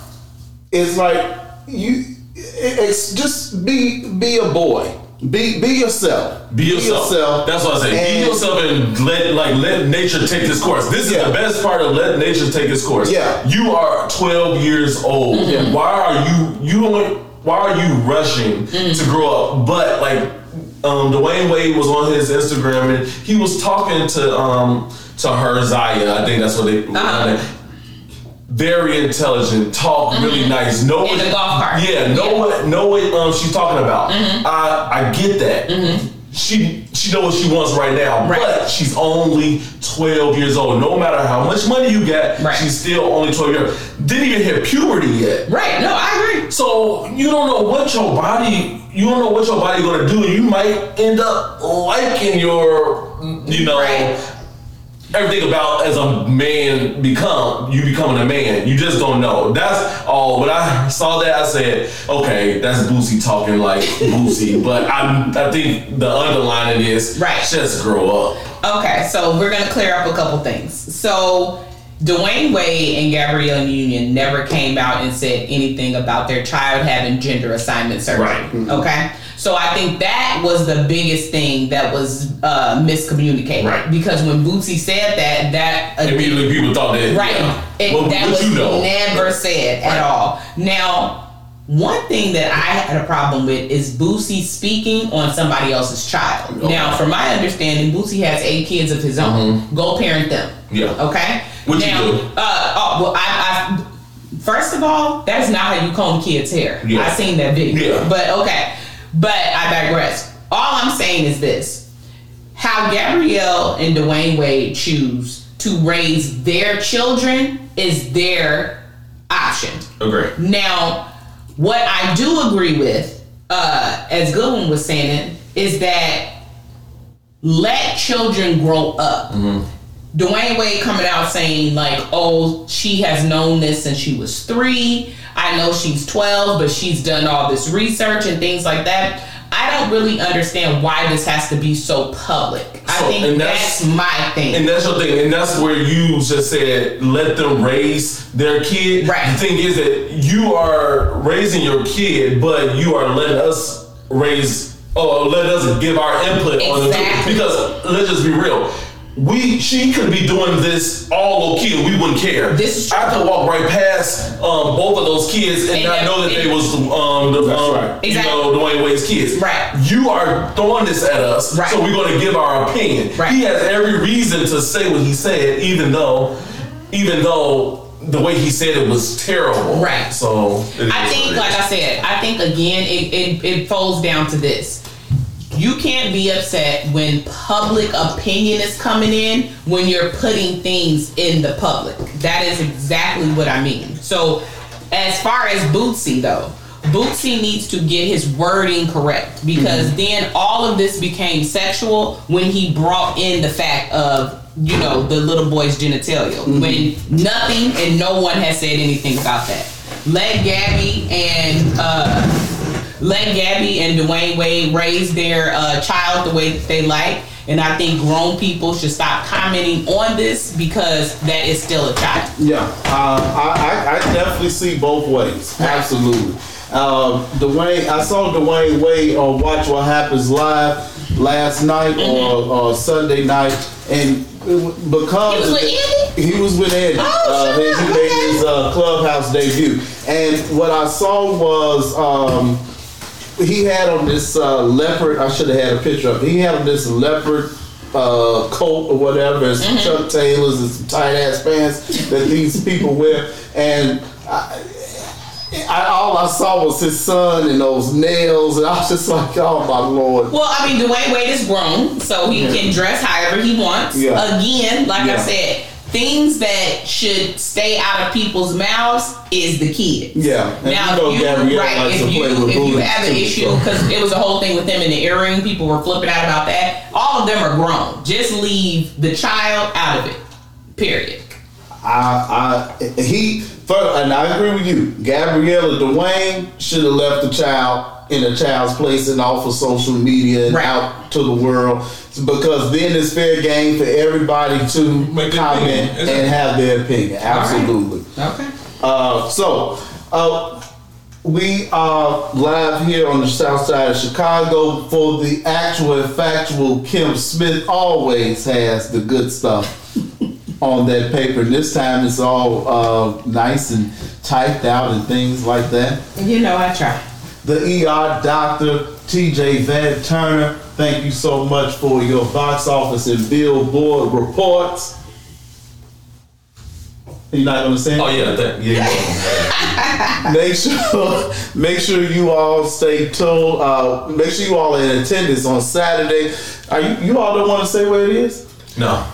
it's like you it's just be be a boy be be yourself Be yourself. That's what I say. Be yourself and let like let nature take this course. This is Yeah. the best part of let nature take its course. Yeah. You are 12 years old. Why are you you don't why are you rushing to grow up? But like um Dwyane Wade was on his Instagram and he was talking to um to her Zaya. I think that's what they Uh-huh. Very intelligent, talk really mm-hmm. nice. Know In what- the golf cart. Yeah, know Yeah. what know what um, she's talking about. Mm-hmm. I I get that. Mm-hmm. She she knows what she wants right now, Right. but she's only twelve years old. No matter how much money you get, Right. she's still only twelve years. Old. Didn't even hit puberty yet. Right. No, I agree. So you don't know what your body you don't know what your body gonna do. You might end up liking your you know Right. Everything about as a man become you becoming a man. You just don't know. That's all. When I saw that, I said, okay, that's Boosie talking like Boosie. But I I think the underlining is Right. just grow up. Okay, so we're gonna clear up a couple things. So Dwyane Wade and Gabrielle Union never came out and said anything about their child having gender assignment surgery. Right. Okay. So I think that was the biggest thing that was uh, miscommunicated. Right. Because when Boosie said that, that Immediately people thought that Right. yeah. It, What, that was you know? never said Right. at all. Now, One thing that I had a problem with is Boosie speaking on somebody else's child. Okay. Now, from my understanding, Boosie has eight kids of his own. Go parent them. Yeah. Okay. What you now, do? Uh, oh, well, I, I first of all, that's not how you comb kids' hair. Yeah. I seen that video. Yeah. But okay. But I digress. All I'm saying is this: how Gabrielle and Dwyane Wade choose to raise their children is their option. Agree. Now, what I do agree with, uh, as Goodwin was saying it, is that let children grow up. Dwyane Wade coming out saying like, "Oh, she has known this since she was three. I know she's twelve, but she's done all this research and things like that." I don't really understand why this has to be so public. I So, think and that's, that's- my thing. And that's your thing, and that's where you just said let them raise their kid. Right. The thing is that you are raising your kid, but you are letting us raise or let us give our input on it Exactly. Because let's just be real. We she could be doing this all low key and we wouldn't care. This is true. I could walk right past um, both of those kids and, And not know that they was um, the um, right. you Exactly. know Dwyane Wade's kids. Right. You are throwing this at us, Right. so we're going to give our opinion. Right. He has every reason to say what he said, even though, even though the way he said it was terrible. Right. So it I is think, like. I said, I think again, it, it, it folds down to this. You can't be upset when public opinion is coming in when you're putting things in the public. That is exactly what I mean. So, as far as Boosie though, Boosie needs to get his wording correct because then all of this became sexual when he brought in the fact of you know the little boy's genitalia when nothing and no one has said anything about that. Let Gabby and uh, let Gabby and Dwyane Wade raise their uh, child the way that they like. And I think grown people should stop commenting on this because that is still a child. Yeah, uh, I, I, I definitely see both ways. Absolutely. Uh, Dwayne, I saw Dwayne Wade on Watch What Happens Live last night or, or Sunday night, and because He was with Andy? he was with Andy. Oh, uh, he made his uh, clubhouse debut, and what I saw was. Um, he had on this uh, leopard. I should have had a picture of. it. He had on this leopard uh, coat or whatever, and some Chuck Taylors and some tight ass pants that these people wear. And I, I, all I saw was his son and those nails, and I was just like, oh my lord. Well, I mean, Dwyane Wade is grown, so he can dress however he wants. Yeah. Again, like I said, things that should stay out of people's mouths is the kids. Yeah, and Now, you know if you, right, if to you if you have an issue because it was a whole thing with them in the earring, people were flipping out about that. All of them are grown. Just leave the child out of it. Period. I, I, he, and I agree with you. Gabriella Dwyane should have left the child in a child's place and off of social media and Right. out to the world because then it's fair game for everybody to Make comment opinion. Exactly. and have their opinion. Absolutely. Okay. Uh, so, uh, we are live here on the south side of Chicago for the actual and factual Kim Smith always has the good stuff on that paper. And this time it's all uh, nice and typed out and things like that. You know I try. The ER doctor, TJ Van Turner, thank you so much for your box office and billboard reports. You're not gonna say it? Oh yeah, that, yeah. make sure make sure you all stay tuned. Uh, make sure you all are in attendance on Saturday. Are you you all don't want to say where it is? no,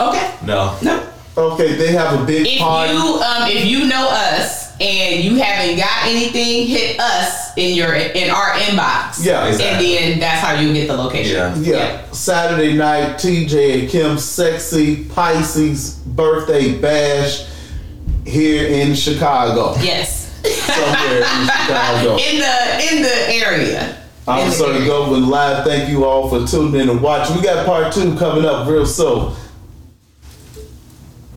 Okay. no. No. Okay, they have a big If party. you um if you know us and you haven't got anything, hit us in your in our inbox. Yeah, exactly. And then that's how you get the location. Yeah. yeah, Saturday night, TJ and Kim sexy Pisces birthday bash here in Chicago. Yes. Somewhere in Chicago. in the in the area. I'm In the sorry, area. Government Live. Thank you all for tuning in and watching. We got part two coming up real soon.